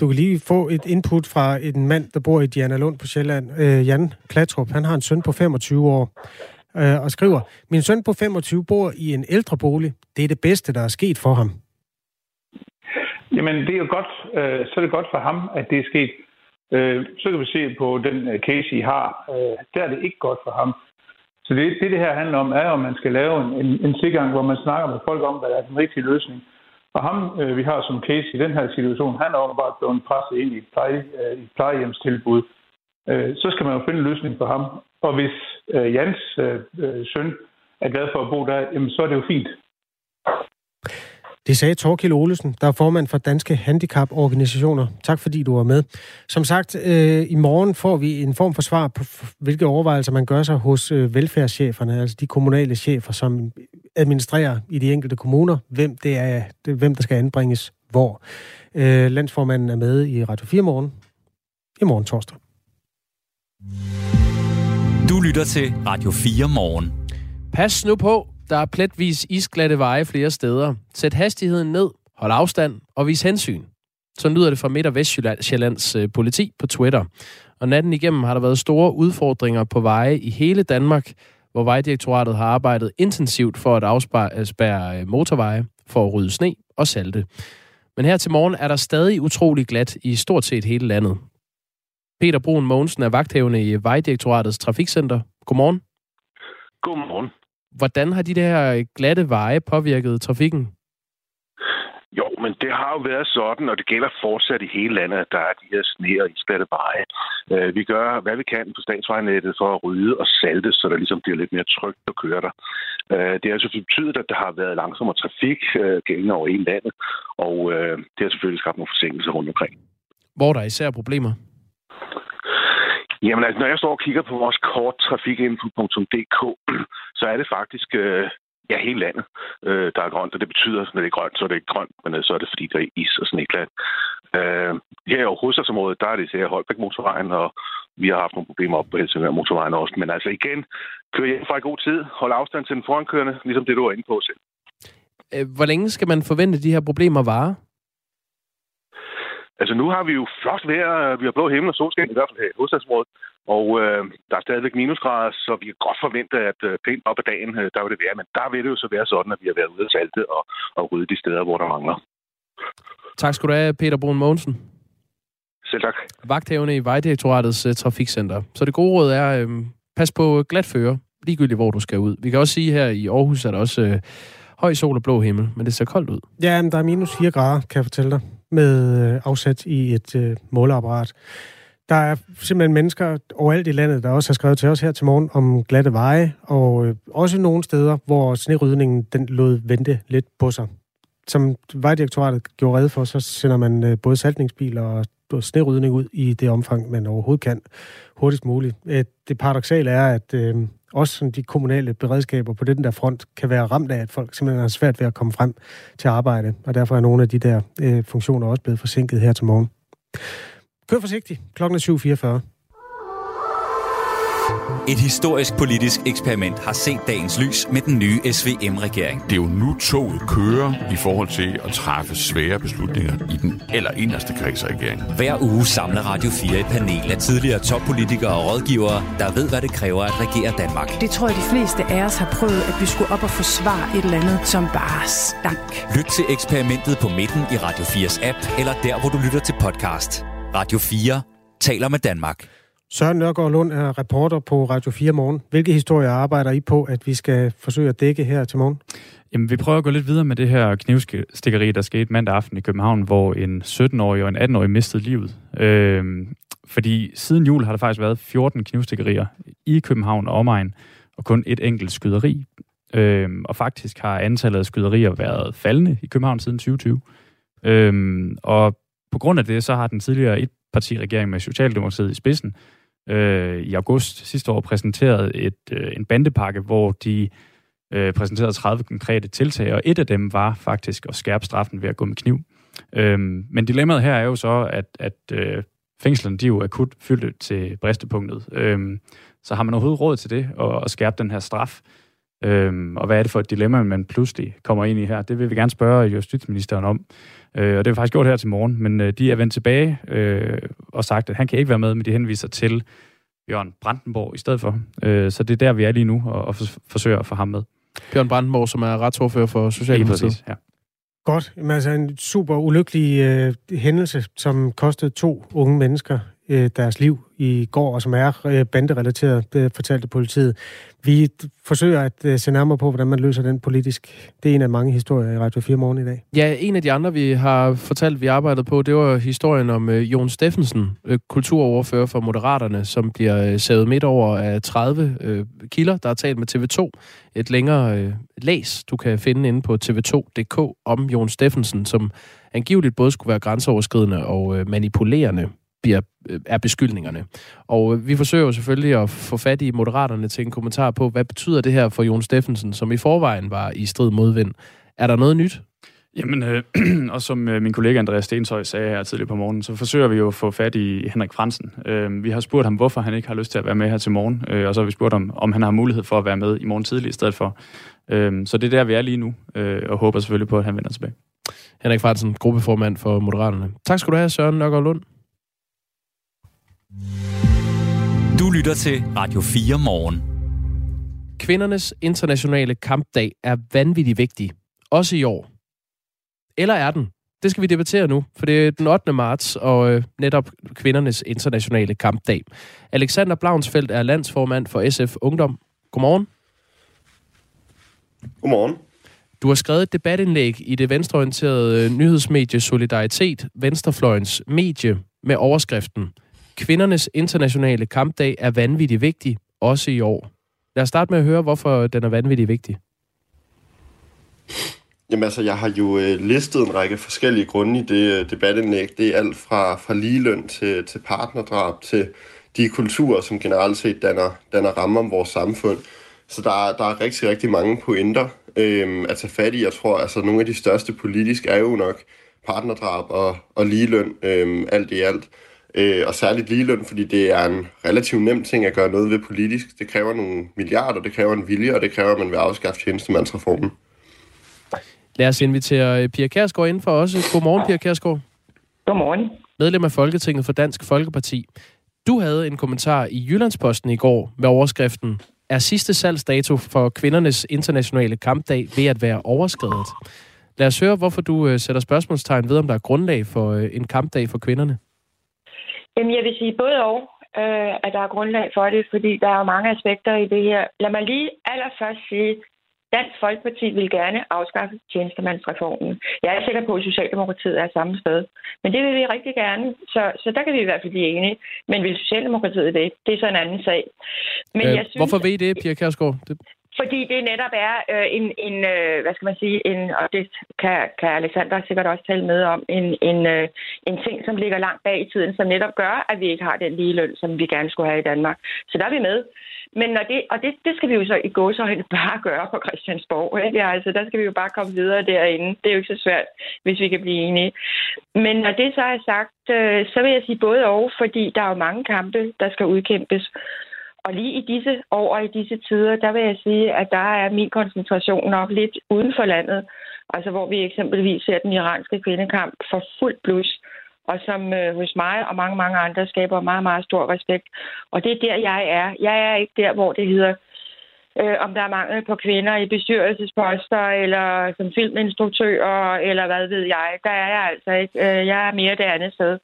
Du kan lige få et input fra en mand, der bor i Diana Lund på Sjælland, øh, Jan Klatrup. Han har en søn på 25 år øh, og skriver, Min søn på 25 bor i en ældre bolig. Det er det bedste, der er sket for ham. Jamen, det er jo godt. Øh, så er det godt for ham, at det er sket. Øh, så kan vi se på den øh, case, I har. Øh, der er det ikke godt for ham. Så det, det, det her handler om, er, om man skal lave en, en, en tilgang, hvor man snakker med folk om, hvad der er den rigtige løsning. Og ham, øh, vi har som case i den her situation, han er åbenbart blevet presset ind i et, pleje, øh, et plejehjemstilbud. Øh, så skal man jo finde en løsning for ham. Og hvis øh, Jans øh, øh, søn er glad for at bo der, jamen, så er det jo fint. Det sagde Torkil Olesen, der er formand for Danske Handicaporganisationer. Tak fordi du var med. Som sagt, øh, i morgen får vi en form for svar på, hvilke overvejelser man gør sig hos øh, velfærdscheferne, altså de kommunale chefer, som administrerer i de enkelte kommuner, hvem, det er, det, hvem der skal anbringes hvor. Øh, landsformanden er med i Radio 4 morgen i morgen torsdag. Lytter til Radio 4 morgen. Pas nu på, der er pletvis isglatte veje flere steder. Sæt hastigheden ned, hold afstand og vis hensyn. Så lyder det fra Midt- og Vestjyllands øh, politi på Twitter. Og natten igennem har der været store udfordringer på veje i hele Danmark, hvor Vejdirektoratet har arbejdet intensivt for at afspærre øh, øh, motorveje, for at rydde sne og salte. Men her til morgen er der stadig utrolig glat i stort set hele landet. Peter Brun Mogensen er vagthævende i Vejdirektoratets Trafikcenter. Godmorgen. Godmorgen. Hvordan har de der glatte veje påvirket trafikken? Jo, men det har jo været sådan, og det gælder fortsat i hele landet, at der er de her sne- og isglatte veje. Øh, vi gør, hvad vi kan på statsvejnettet for at rydde og salte, så der ligesom bliver lidt mere trygt at køre der. Øh, det har altså betydet, at der har været langsommere trafik øh, gældende over hele landet, og det har selvfølgelig skabt nogle forsinkelser rundt omkring. Hvor er der især problemer? Jamen altså, når jeg står og kigger på vores kort trafikinfo.dk, så er det faktisk øh, ja, hele landet, øh, der er grønt, og det betyder, at når det er grønt, så er det ikke grønt, men øh, så er det fordi, der er is og sneklat. Øh, her i hovedstadsområdet, der er det især Holbæk motorvejen, og vi har haft nogle problemer op på Helsingør motorvejen også. Men altså igen, kør hjem fra i god tid, hold afstand til den forankørende, ligesom det, du er inde på selv. Øh, hvor længe skal man forvente, at de her problemer varer? Altså nu har vi jo flot vejr, vi har blå himmel og solskin, i hvert fald her i hovedstadsområdet, og øh, der er stadigvæk minusgrader, så vi kan godt forvente, at øh, pænt op ad dagen, øh, der vil det være. Men der vil det jo så være sådan, at vi har været ude at salte og, og rydde de steder, hvor der mangler. Tak skal du have, Peter Brun Mogensen. Selv tak. Vagthævende i Vejdirektoratets uh, Trafikcenter. Så det gode råd er, øh, pas på glat føre, ligegyldigt hvor du skal ud. Vi kan også sige her i Aarhus, at der også øh, høj sol og blå himmel, men det ser koldt ud. Ja, men der er minus 4 grader, kan jeg fortælle dig med øh, afsat i et øh, måleapparat. Der er simpelthen mennesker overalt i landet, der også har skrevet til os her til morgen om glatte veje, og øh, også nogle steder, hvor snerydningen den lod vente lidt på sig. Som Vejdirektoratet gjorde red for, så sender man øh, både saltningsbiler og snerydning ud i det omfang, man overhovedet kan, hurtigst muligt. Øh, det paradoxale er, at øh, også sådan de kommunale beredskaber på den der front kan være ramt af, at folk simpelthen har svært ved at komme frem til arbejde, og derfor er nogle af de der øh, funktioner også blevet forsinket her til morgen. Kør forsigtigt. Klokken er 7.44. Et historisk politisk eksperiment har set dagens lys med den nye SVM-regering. Det er jo nu toget kører i forhold til at træffe svære beslutninger i den eller inderste kreds af regeringen. Hver uge samler Radio 4 et panel af tidligere toppolitikere og rådgivere, der ved, hvad det kræver at regere Danmark. Det tror jeg, de fleste af os har prøvet, at vi skulle op og forsvare et eller andet, som bare stank. Lyt til eksperimentet på midten i Radio 4's app, eller der, hvor du lytter til podcast. Radio 4 taler med Danmark. Søren Nørgaard Lund er reporter på Radio 4 Morgen. Hvilke historier arbejder I på, at vi skal forsøge at dække her til morgen? Jamen, vi prøver at gå lidt videre med det her knivstikkeri, der skete mandag aften i København, hvor en 17-årig og en 18-årig mistede livet. Øhm, fordi siden jul har der faktisk været 14 knivstikkerier i København og omegn, og kun et enkelt skyderi. Øhm, og faktisk har antallet af skyderier været faldende i København siden 2020. Øhm, og på grund af det, så har den tidligere etpartiregering med Socialdemokratiet i spidsen øh, i august sidste år præsenterede et, øh, en bandepakke, hvor de øh, præsenterede 30 konkrete tiltag, og et af dem var faktisk at skærpe straffen ved at gå med kniv. Øh, men dilemmaet her er jo så, at, at øh, fængslerne de er jo akut fyldt til bristepunktet. Øh, så har man overhovedet råd til det, at, at skærpe den her straf? Øh, og hvad er det for et dilemma, man pludselig kommer ind i her? Det vil vi gerne spørge justitsministeren om. Øh, og det har vi faktisk gjort her til morgen, men øh, de er vendt tilbage øh, og sagt, at han kan ikke være med, men de henviser til Bjørn Brandenborg i stedet for. Øh, så det er der, vi er lige nu, og, og forsøger at få ham med. Bjørn Brandenborg, som er retsordfører for Socialdemokratiet. ja. Godt. Men altså en super ulykkelig øh, hændelse, som kostede to unge mennesker øh, deres liv i går, og som er øh, banderelateret, det fortalte politiet. Vi forsøger at øh, se nærmere på, hvordan man løser den politisk. Det er en af mange historier i Radio 4 morgen i dag. Ja, en af de andre, vi har fortalt, vi arbejdede på, det var historien om øh, Jon Steffensen, øh, kulturoverfører for Moderaterne, som bliver øh, savet midt over af 30 øh, kilder, der har talt med TV2. Et længere øh, læs, du kan finde inde på tv2.dk om Jon Steffensen, som angiveligt både skulle være grænseoverskridende og øh, manipulerende bliver, øh, er beskyldningerne. Og øh, vi forsøger jo selvfølgelig at få fat i moderaterne til en kommentar på, hvad betyder det her for Jon Steffensen, som i forvejen var i strid modvind. Er der noget nyt? Jamen, øh, og som øh, min kollega Andreas Stenshøj sagde her tidligere på morgen, så forsøger vi jo at få fat i Henrik Fransen. Øh, vi har spurgt ham, hvorfor han ikke har lyst til at være med her til morgen, øh, og så har vi spurgt ham, om han har mulighed for at være med i morgen tidlig i stedet for. Øh, så det er der, vi er lige nu, øh, og håber selvfølgelig på, at han vender tilbage. Henrik Fransen, gruppeformand for Moderaterne. Tak skal du have, Søren Nørgaard Lund. Lytter til Radio 4 morgen. Kvindernes internationale kampdag er vanvittigt vigtig. Også i år. Eller er den? Det skal vi debattere nu, for det er den 8. marts, og øh, netop kvindernes internationale kampdag. Alexander Blaunsfeldt er landsformand for SF Ungdom. Godmorgen. Godmorgen. Du har skrevet et debatindlæg i det venstreorienterede nyhedsmedie Solidaritet, Venstrefløjens medie, med overskriften Kvindernes internationale kampdag er vanvittigt vigtig, også i år. Lad os starte med at høre, hvorfor den er vanvittigt vigtig. Jamen altså, jeg har jo øh, listet en række forskellige grunde i det øh, debatindlæg. Det er alt fra, fra ligeløn til, til partnerdrab til de kulturer, som generelt set danner, danner rammer om vores samfund. Så der, der er rigtig, rigtig mange pointer øh, at tage fat i. Jeg tror, altså nogle af de største politisk er jo nok partnerdrab og, og ligeløn, øh, alt i alt. Øh, og særligt ligeløn, fordi det er en relativt nem ting at gøre noget ved politisk. Det kræver nogle milliarder, det kræver en vilje, og det kræver, at man vil afskaffe tjenestemandsreformen. Lad os invitere Pia Kærsgaard ind for os. Godmorgen, Pia Kærsgaard. Godmorgen. Medlem af Folketinget for Dansk Folkeparti. Du havde en kommentar i Jyllandsposten i går med overskriften Er sidste salgsdato for kvindernes internationale kampdag ved at være overskrevet? Lad os høre, hvorfor du øh, sætter spørgsmålstegn ved, om der er grundlag for øh, en kampdag for kvinderne. Jamen, jeg vil sige både og, øh, at der er grundlag for det, fordi der er mange aspekter i det her. Lad mig lige allerførst sige, Dansk Folkeparti vil gerne afskaffe tjenestemandsreformen. Jeg er sikker på, at Socialdemokratiet er samme sted. Men det vil vi rigtig gerne, så, så der kan vi i hvert fald blive enige. Men vil Socialdemokratiet det? Det er så en anden sag. Men øh, jeg synes, hvorfor ved I det, Pia Kærsgaard? Det... Fordi det netop er øh, en, en øh, hvad skal man sige, en, og det kan, kan Alexander sikkert også tale med om, en, en, øh, en ting, som ligger langt bag i tiden, som netop gør, at vi ikke har den lige løn, som vi gerne skulle have i Danmark. Så der er vi med. Men når det, og det, det skal vi jo så i gåsøjne bare gøre på Christiansborg. Ikke? Ja, Altså, der skal vi jo bare komme videre derinde. Det er jo ikke så svært, hvis vi kan blive enige. Men når det så er sagt, øh, så vil jeg sige både og, fordi der er jo mange kampe, der skal udkæmpes. Og lige i disse år og i disse tider, der vil jeg sige, at der er min koncentration nok lidt uden for landet. Altså hvor vi eksempelvis ser den iranske kvindekamp for fuld blus, og som øh, hos mig og mange, mange andre skaber meget, meget stor respekt. Og det er der, jeg er. Jeg er ikke der, hvor det hedder, øh, om der er mangel på kvinder i bestyrelsesposter, eller som filminstruktører, eller hvad ved jeg. Der er jeg altså ikke. Øh, jeg er mere det andet sted.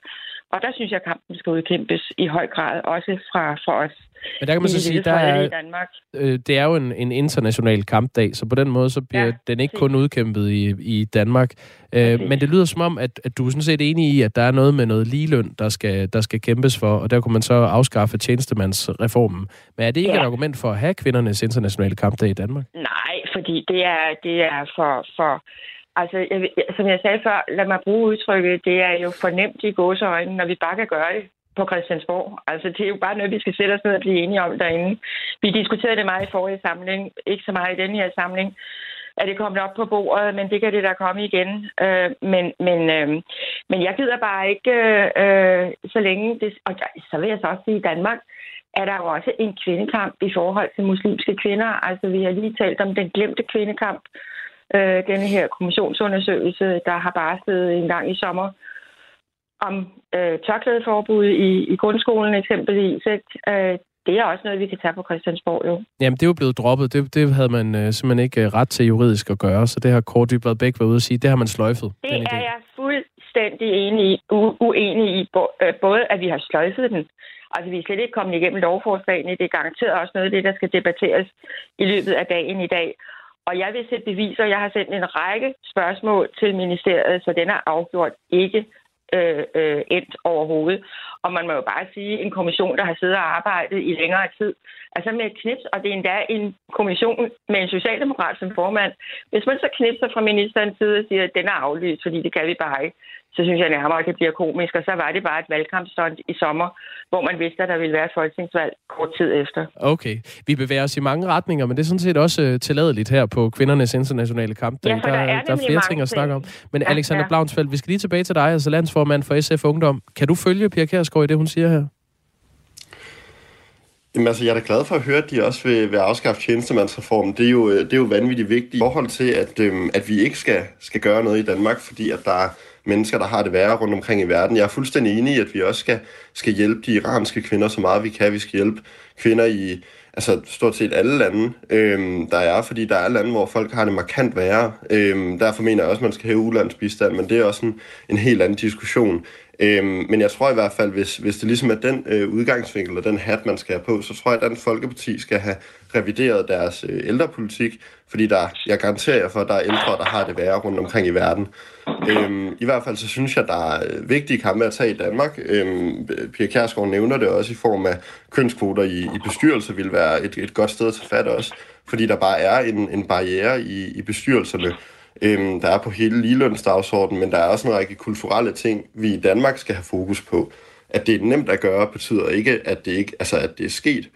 Og der synes jeg, at kampen skal udkæmpes i høj grad, også fra, fra os. Men der kan man så sige, der er, i Danmark. Øh, det er jo en, en international kampdag, så på den måde så bliver ja, den ikke kun udkæmpet i, i Danmark. Øh, men det lyder som om, at, at du er sådan set enig i, at der er noget med noget ligeløn, der skal, der skal kæmpes for, og der kunne man så afskaffe tjenestemandsreformen. Men er det ikke ja. et argument for at have kvindernes internationale kampdag i Danmark? Nej, fordi det er, det er for, for Altså, jeg, som jeg sagde før, lad mig bruge udtrykket, det er jo fornemt i gåseøjne, når vi bare kan gøre det på Christiansborg. Altså, det er jo bare noget, vi skal sætte os ned og blive enige om derinde. Vi diskuterede det meget i forrige samling, ikke så meget i denne her samling, at det kommet op på bordet, men det kan det da komme igen. Øh, men, men, øh, men jeg gider bare ikke, øh, øh så længe det... Og så vil jeg så også sige, i Danmark er der jo også en kvindekamp i forhold til muslimske kvinder. Altså, vi har lige talt om den glemte kvindekamp, øh, denne her kommissionsundersøgelse, der har bare siddet en gang i sommer om øh, tørklædeforbud i, i grundskolen eksempelvis. Øh, det er også noget, vi kan tage på Christiansborg, jo. Jamen, det er jo blevet droppet. Det, det havde man øh, simpelthen ikke øh, ret til juridisk at gøre, så det har Kåre Dybvad Bæk været ude at sige, det har man sløjfet. Det er jeg fuldstændig enig i, u- uenig i, øh, både at vi har sløjfet den, altså vi er slet ikke kommet igennem lovforslagene, det er garanteret også noget af det, der skal debatteres i løbet af dagen i dag. Og jeg vil sætte beviser, jeg har sendt en række spørgsmål til ministeriet, så den er afgjort ikke øh, øh, endt overhovedet. Og man må jo bare sige, en kommission, der har siddet og arbejdet i længere tid, altså med et knips, og det er endda en kommission med en socialdemokrat som formand. Hvis man så knipser fra ministerens side og siger, at den er aflyst, fordi det kan vi bare ikke, så synes jeg nærmere, at det bliver komisk. Og så var det bare et valgkampstånd i sommer, hvor man vidste, at der ville være et folketingsvalg kort tid efter. Okay. Vi bevæger os i mange retninger, men det er sådan set også uh, tilladeligt her på kvindernes internationale kamp. Ja, der, der, er, der er flere ting at snakke om. Men ja, Alexander ja. Blaunsfeldt, vi skal lige tilbage til dig, altså landsformand for SF Ungdom. Kan du følge Pia Kærsgaard i det, hun siger her? Jamen altså, jeg er da glad for at høre, at de også vil, vil afskaffe tjenestemandsreformen. Det er jo, det er jo vanvittigt vigtigt i forhold til, at, øhm, at vi ikke skal, skal gøre noget i Danmark, fordi at der er mennesker, der har det værre rundt omkring i verden. Jeg er fuldstændig enig i, at vi også skal, skal hjælpe de iranske kvinder så meget vi kan. Vi skal hjælpe kvinder i altså, stort set alle lande, øhm, der er, fordi der er lande, hvor folk har det markant værre. Øhm, derfor mener jeg også, at man skal have ulandsbistand, men det er også en, en helt anden diskussion. Øhm, men jeg tror i hvert fald, hvis, hvis det ligesom er den øh, udgangsvinkel og den hat, man skal have på, så tror jeg, at den Folkeparti skal have revideret deres øh, ældrepolitik, fordi der, jeg garanterer jer for, at der er ældre, der har det værre rundt omkring i verden. Øhm, I hvert fald så synes jeg, der er vigtige kampe at tage i Danmark. Øhm, Pia Kjærsgaard nævner det også i form af kønskvoter i, i bestyrelser vil være et, et godt sted at tage fat også, fordi der bare er en, en barriere i, i bestyrelserne, øhm, der er på hele ligelønsdagsordenen, men der er også en række kulturelle ting, vi i Danmark skal have fokus på. At det er nemt at gøre, betyder ikke, at det, ikke, altså, at det er sket.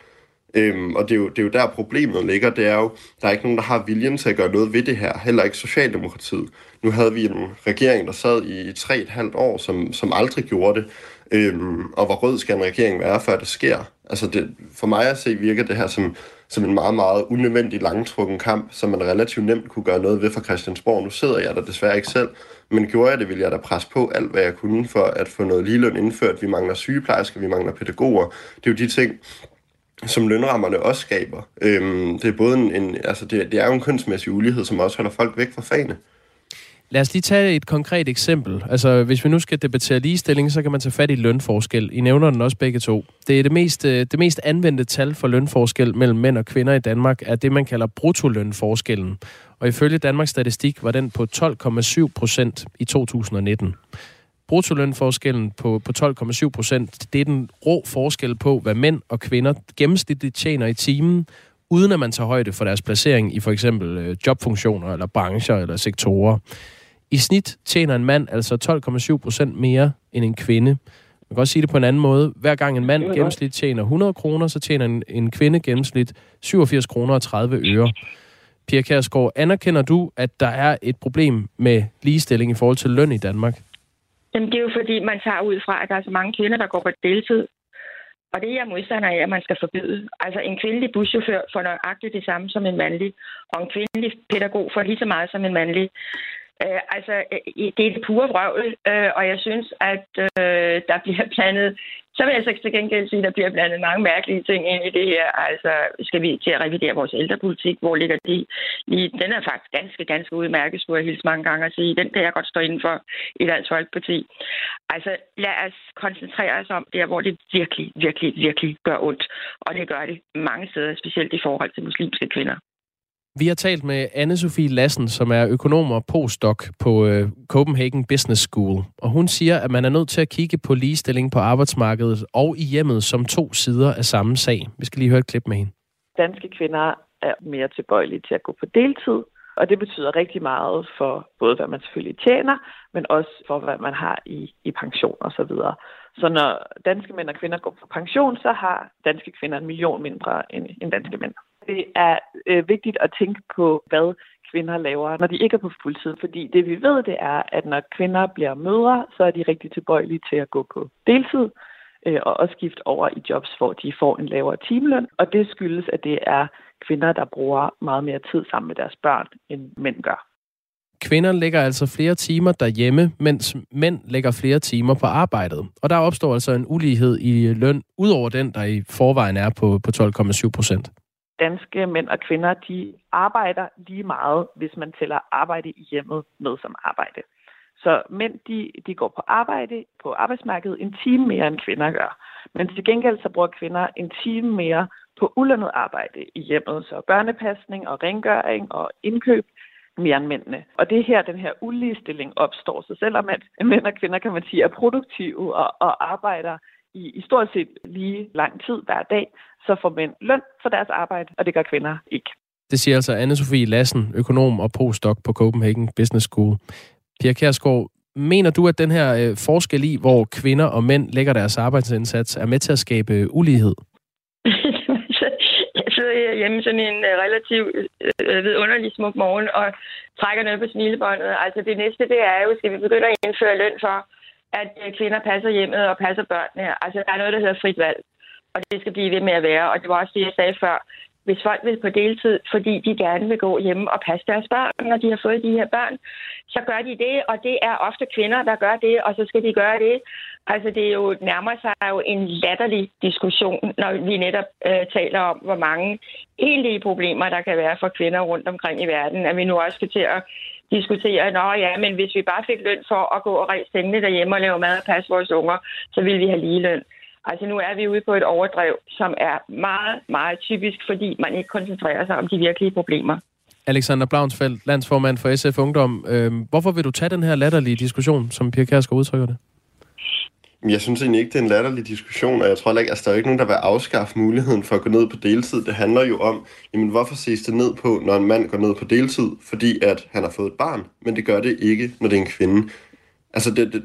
Øhm, og det er, jo, det er jo der problemet ligger, det er jo, der er ikke nogen, der har viljen til at gøre noget ved det her, heller ikke Socialdemokratiet. Nu havde vi en regering, der sad i tre et halvt år, som, som aldrig gjorde det, øhm, og hvor rød skal en regering være, før det sker? Altså det, for mig at se virker det her som, som en meget, meget unødvendig langtrukken kamp, som man relativt nemt kunne gøre noget ved for Christiansborg. Nu sidder jeg der desværre ikke selv, men gjorde jeg det, ville jeg da presse på alt, hvad jeg kunne for at få noget ligeløn indført. Vi mangler sygeplejersker, vi mangler pædagoger. Det er jo de ting, som lønrammerne også skaber. Øhm, det er både en, en altså det, det er jo en kønsmæssig ulighed, som også holder folk væk fra fagene. Lad os lige tage et konkret eksempel. Altså, hvis vi nu skal debattere ligestilling, så kan man tage fat i lønforskel. I nævner den også begge to. Det er det mest, øh, det mest anvendte tal for lønforskel mellem mænd og kvinder i Danmark, er det, man kalder bruttolønforskellen. Og ifølge Danmarks Statistik var den på 12,7 procent i 2019 bruttolønforskellen på, på 12,7 procent, det er den rå forskel på, hvad mænd og kvinder gennemsnitligt tjener i timen, uden at man tager højde for deres placering i for eksempel øh, jobfunktioner eller brancher eller sektorer. I snit tjener en mand altså 12,7 procent mere end en kvinde. Man kan også sige det på en anden måde. Hver gang en mand gennemsnit tjener 100 kroner, så tjener en, en kvinde gennemsnit 87 kroner og 30 øre. Pia Kærsgaard, anerkender du, at der er et problem med ligestilling i forhold til løn i Danmark? Jamen, det er jo fordi, man tager ud fra, at der er så mange kvinder, der går på deltid. Og det er jeg modstander af, at man skal forbyde. Altså en kvindelig buschauffør får nøjagtigt det samme som en mandlig, og en kvindelig pædagog får lige så meget som en mandlig. Øh, altså, øh, det er det pure vrøvl, øh, og jeg synes, at øh, der bliver blandet... Så vil jeg så til gengæld sige, at der bliver blandet mange mærkelige ting ind i det her. Altså, skal vi til at revidere vores ældrepolitik? Hvor ligger det lige? Den er faktisk ganske, ganske udmærket, skulle jeg hilse mange gange at sige. Den kan jeg godt stå inden for i Dansk Folkeparti. Altså, lad os koncentrere os om der, hvor det virkelig, virkelig, virkelig gør ondt. Og det gør det mange steder, specielt i forhold til muslimske kvinder. Vi har talt med anne Sofie Lassen, som er økonom og postdoc på øh, Copenhagen Business School. Og hun siger, at man er nødt til at kigge på ligestilling på arbejdsmarkedet og i hjemmet som to sider af samme sag. Vi skal lige høre et klip med hende. Danske kvinder er mere tilbøjelige til at gå på deltid, Og det betyder rigtig meget for både, hvad man selvfølgelig tjener, men også for, hvad man har i, i pension og så videre. Så når danske mænd og kvinder går på pension, så har danske kvinder en million mindre end, end danske mænd. Det er øh, vigtigt at tænke på, hvad kvinder laver, når de ikke er på fuldtid. Fordi det vi ved, det er, at når kvinder bliver mødre, så er de rigtig tilbøjelige til at gå på deltid øh, og også skifte over i jobs, hvor de får en lavere timeløn. Og det skyldes, at det er kvinder, der bruger meget mere tid sammen med deres børn, end mænd gør. Kvinder lægger altså flere timer derhjemme, mens mænd lægger flere timer på arbejdet. Og der opstår altså en ulighed i løn, udover den, der i forvejen er på, på 12,7 procent. Danske mænd og kvinder, de arbejder lige meget, hvis man tæller arbejde i hjemmet med som arbejde. Så mænd, de, de går på arbejde på arbejdsmarkedet en time mere, end kvinder gør. Men til gengæld så bruger kvinder en time mere på ulønnet arbejde i hjemmet, så børnepasning og rengøring og indkøb mere end mændene. Og det er her, den her uligestilling opstår. Så selvom at mænd og kvinder, kan man sige, er produktive og, og arbejder i, i stort set lige lang tid hver dag, så får mænd løn for deres arbejde, og det gør kvinder ikke. Det siger altså Anne-Sophie Lassen, økonom og postdoc på Copenhagen Business School. Pia Kærsgaard, mener du, at den her øh, forskel i, hvor kvinder og mænd lægger deres arbejdsindsats, er med til at skabe ulighed? jeg sidder hjemme sådan en øh, relativt øh, vidunderlig smuk morgen og trækker noget på smilebåndet. Altså det næste, det er jo, skal vi begynde at indføre løn for, at øh, kvinder passer hjemmet og passer børnene. Altså der er noget, der hedder frit valg. Og det skal blive ved med at være. Og det var også det, jeg sagde før hvis folk vil på deltid, fordi de gerne vil gå hjemme og passe deres børn, når de har fået de her børn, så gør de det, og det er ofte kvinder, der gør det, og så skal de gøre det. Altså det er jo nærmer sig jo en latterlig diskussion, når vi netop øh, taler om, hvor mange egentlige problemer, der kan være for kvinder rundt omkring i verden, at vi nu også skal til at diskutere, nå ja, men hvis vi bare fik løn for at gå og ræse stængene derhjemme og lave mad og passe vores unger, så vil vi have lige løn. Altså nu er vi ude på et overdrev, som er meget, meget typisk, fordi man ikke koncentrerer sig om de virkelige problemer. Alexander Blaunsfeldt, landsformand for SF Ungdom. Øh, hvorfor vil du tage den her latterlige diskussion, som Pia Kærsgaard udtrykker det? Jeg synes egentlig ikke, det er en latterlig diskussion, og jeg tror ikke, at altså, der er ikke nogen, der vil afskaffe muligheden for at gå ned på deltid. Det handler jo om, jamen, hvorfor ses det ned på, når en mand går ned på deltid? Fordi at han har fået et barn, men det gør det ikke, når det er en kvinde. Altså, det, det,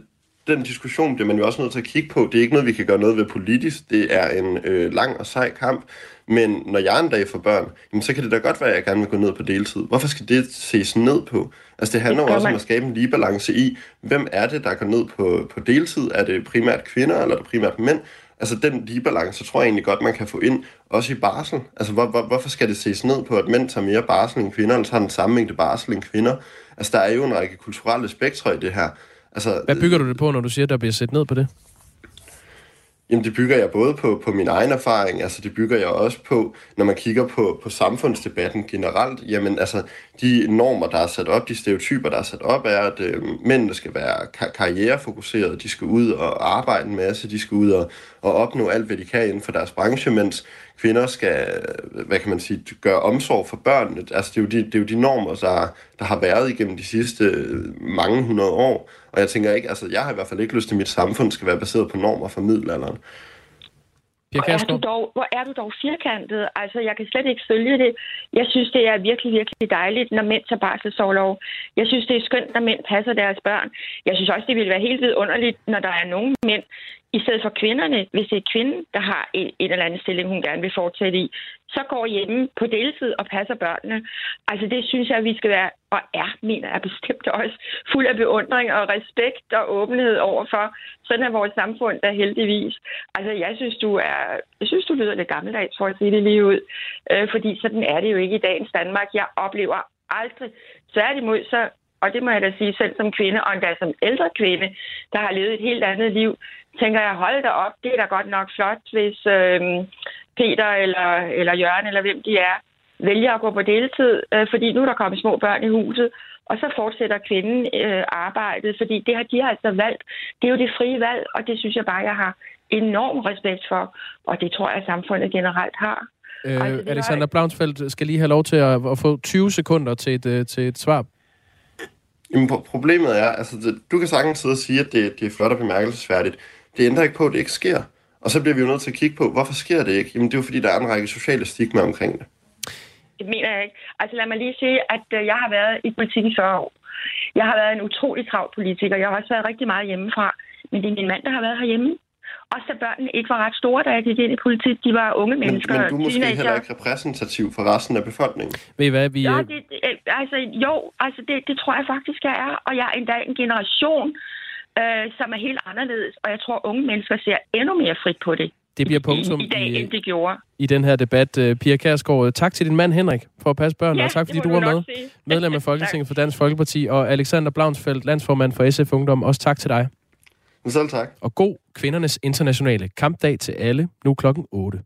den diskussion bliver man jo også nødt til at kigge på. Det er ikke noget, vi kan gøre noget ved politisk. Det er en øh, lang og sej kamp. Men når jeg en dag får børn, jamen, så kan det da godt være, at jeg gerne vil gå ned på deltid. Hvorfor skal det ses ned på? Altså det handler jo også om at skabe en lige balance i, hvem er det, der går ned på, på deltid? Er det primært kvinder, eller er det primært mænd? Altså den lige balance, tror jeg egentlig godt, man kan få ind, også i barsel. Altså hvor, hvor, hvorfor skal det ses ned på, at mænd tager mere barsel end kvinder, eller tager den samme mængde barsel end kvinder? Altså der er jo en række kulturelle spektre i det her. Altså, Hvad bygger du det på, når du siger, at der bliver set ned på det? Jamen det bygger jeg både på, på min egen erfaring, altså det bygger jeg også på, når man kigger på, på samfundsdebatten generelt. Jamen altså de normer, der er sat op, de stereotyper, der er sat op, er, at øh, mændene skal være kar- karrierefokuserede, de skal ud og arbejde en masse, de skal ud og, og opnå alt, hvad de kan inden for deres branche, mens kvinder skal, hvad kan man sige, gøre omsorg for børnene. Altså det er jo de, det er jo de normer, der, der har været igennem de sidste øh, mange hundrede år. Og jeg tænker ikke, altså jeg har i hvert fald ikke lyst til, at mit samfund skal være baseret på normer fra middelalderen. Hvor er, du dog, hvor er du dog firkantet? Altså, jeg kan slet ikke følge det. Jeg synes, det er virkelig, virkelig dejligt, når mænd tager barselsårlov. Jeg synes, det er skønt, når mænd passer deres børn. Jeg synes også, det ville være helt vidunderligt, når der er nogle mænd, i stedet for kvinderne, hvis det er kvinden, der har en, en eller anden stilling, hun gerne vil fortsætte i, så går hjemme på deltid og passer børnene. Altså det synes jeg, vi skal være, og er, mener jeg bestemt også, fuld af beundring og respekt og åbenhed overfor. Sådan er vores samfund der heldigvis. Altså jeg synes, du er, jeg synes, du lyder lidt gammeldags for at sige det lige ud. Øh, fordi sådan er det jo ikke i dagens Danmark. Jeg oplever aldrig. Tværtimod, så og det må jeg da sige selv som kvinde, og endda som ældre kvinde, der har levet et helt andet liv, tænker jeg, hold da op, det er da godt nok flot, hvis øh, Peter eller, eller Jørgen eller hvem de er, vælger at gå på deltid, øh, fordi nu er der kommet små børn i huset, og så fortsætter kvinden øh, arbejdet, fordi det har de har altså valgt. Det er jo det frie valg, og det synes jeg bare, jeg har enorm respekt for, og det tror jeg, at samfundet generelt har. Øh, altså, Alexander Blaunsfeldt skal lige have lov til at, at få 20 sekunder til et, øh, til et svar Jamen, problemet er, altså, det, du kan sagtens sidde og sige, at det, det er flot og bemærkelsesværdigt. Det ændrer ikke på, at det ikke sker. Og så bliver vi jo nødt til at kigge på, hvorfor sker det ikke? Jamen, det er jo fordi, der er en række sociale stigma omkring det. det mener jeg ikke. Altså lad mig lige sige, at øh, jeg har været i politik i 40 år. Jeg har været en utrolig travl politiker. Jeg har også været rigtig meget hjemmefra. Men det er min mand, der har været herhjemme. Også da børnene ikke var ret store, da jeg gik ind i politik. De var unge Men, mennesker. men du er måske teenager. heller ikke repræsentativ for resten af befolkningen. Ved I hvad, vi... Ja, øh, det, det- altså, jo, altså det, det tror jeg faktisk, jeg er. Og jeg er endda en generation, øh, som er helt anderledes. Og jeg tror, unge mennesker ser endnu mere frit på det Det bliver punktum i, i dag, i, end de gjorde. i den her debat. Øh, Pia Kærsgaard, tak til din mand Henrik for at passe børn, Ja, og tak fordi det du var med. sige. Medlem af Folketinget for Dansk Folkeparti, og Alexander Blaunsfeldt, landsformand for SF Ungdom. Også tak til dig. Selv tak. Og god kvindernes internationale kampdag til alle, nu klokken 8.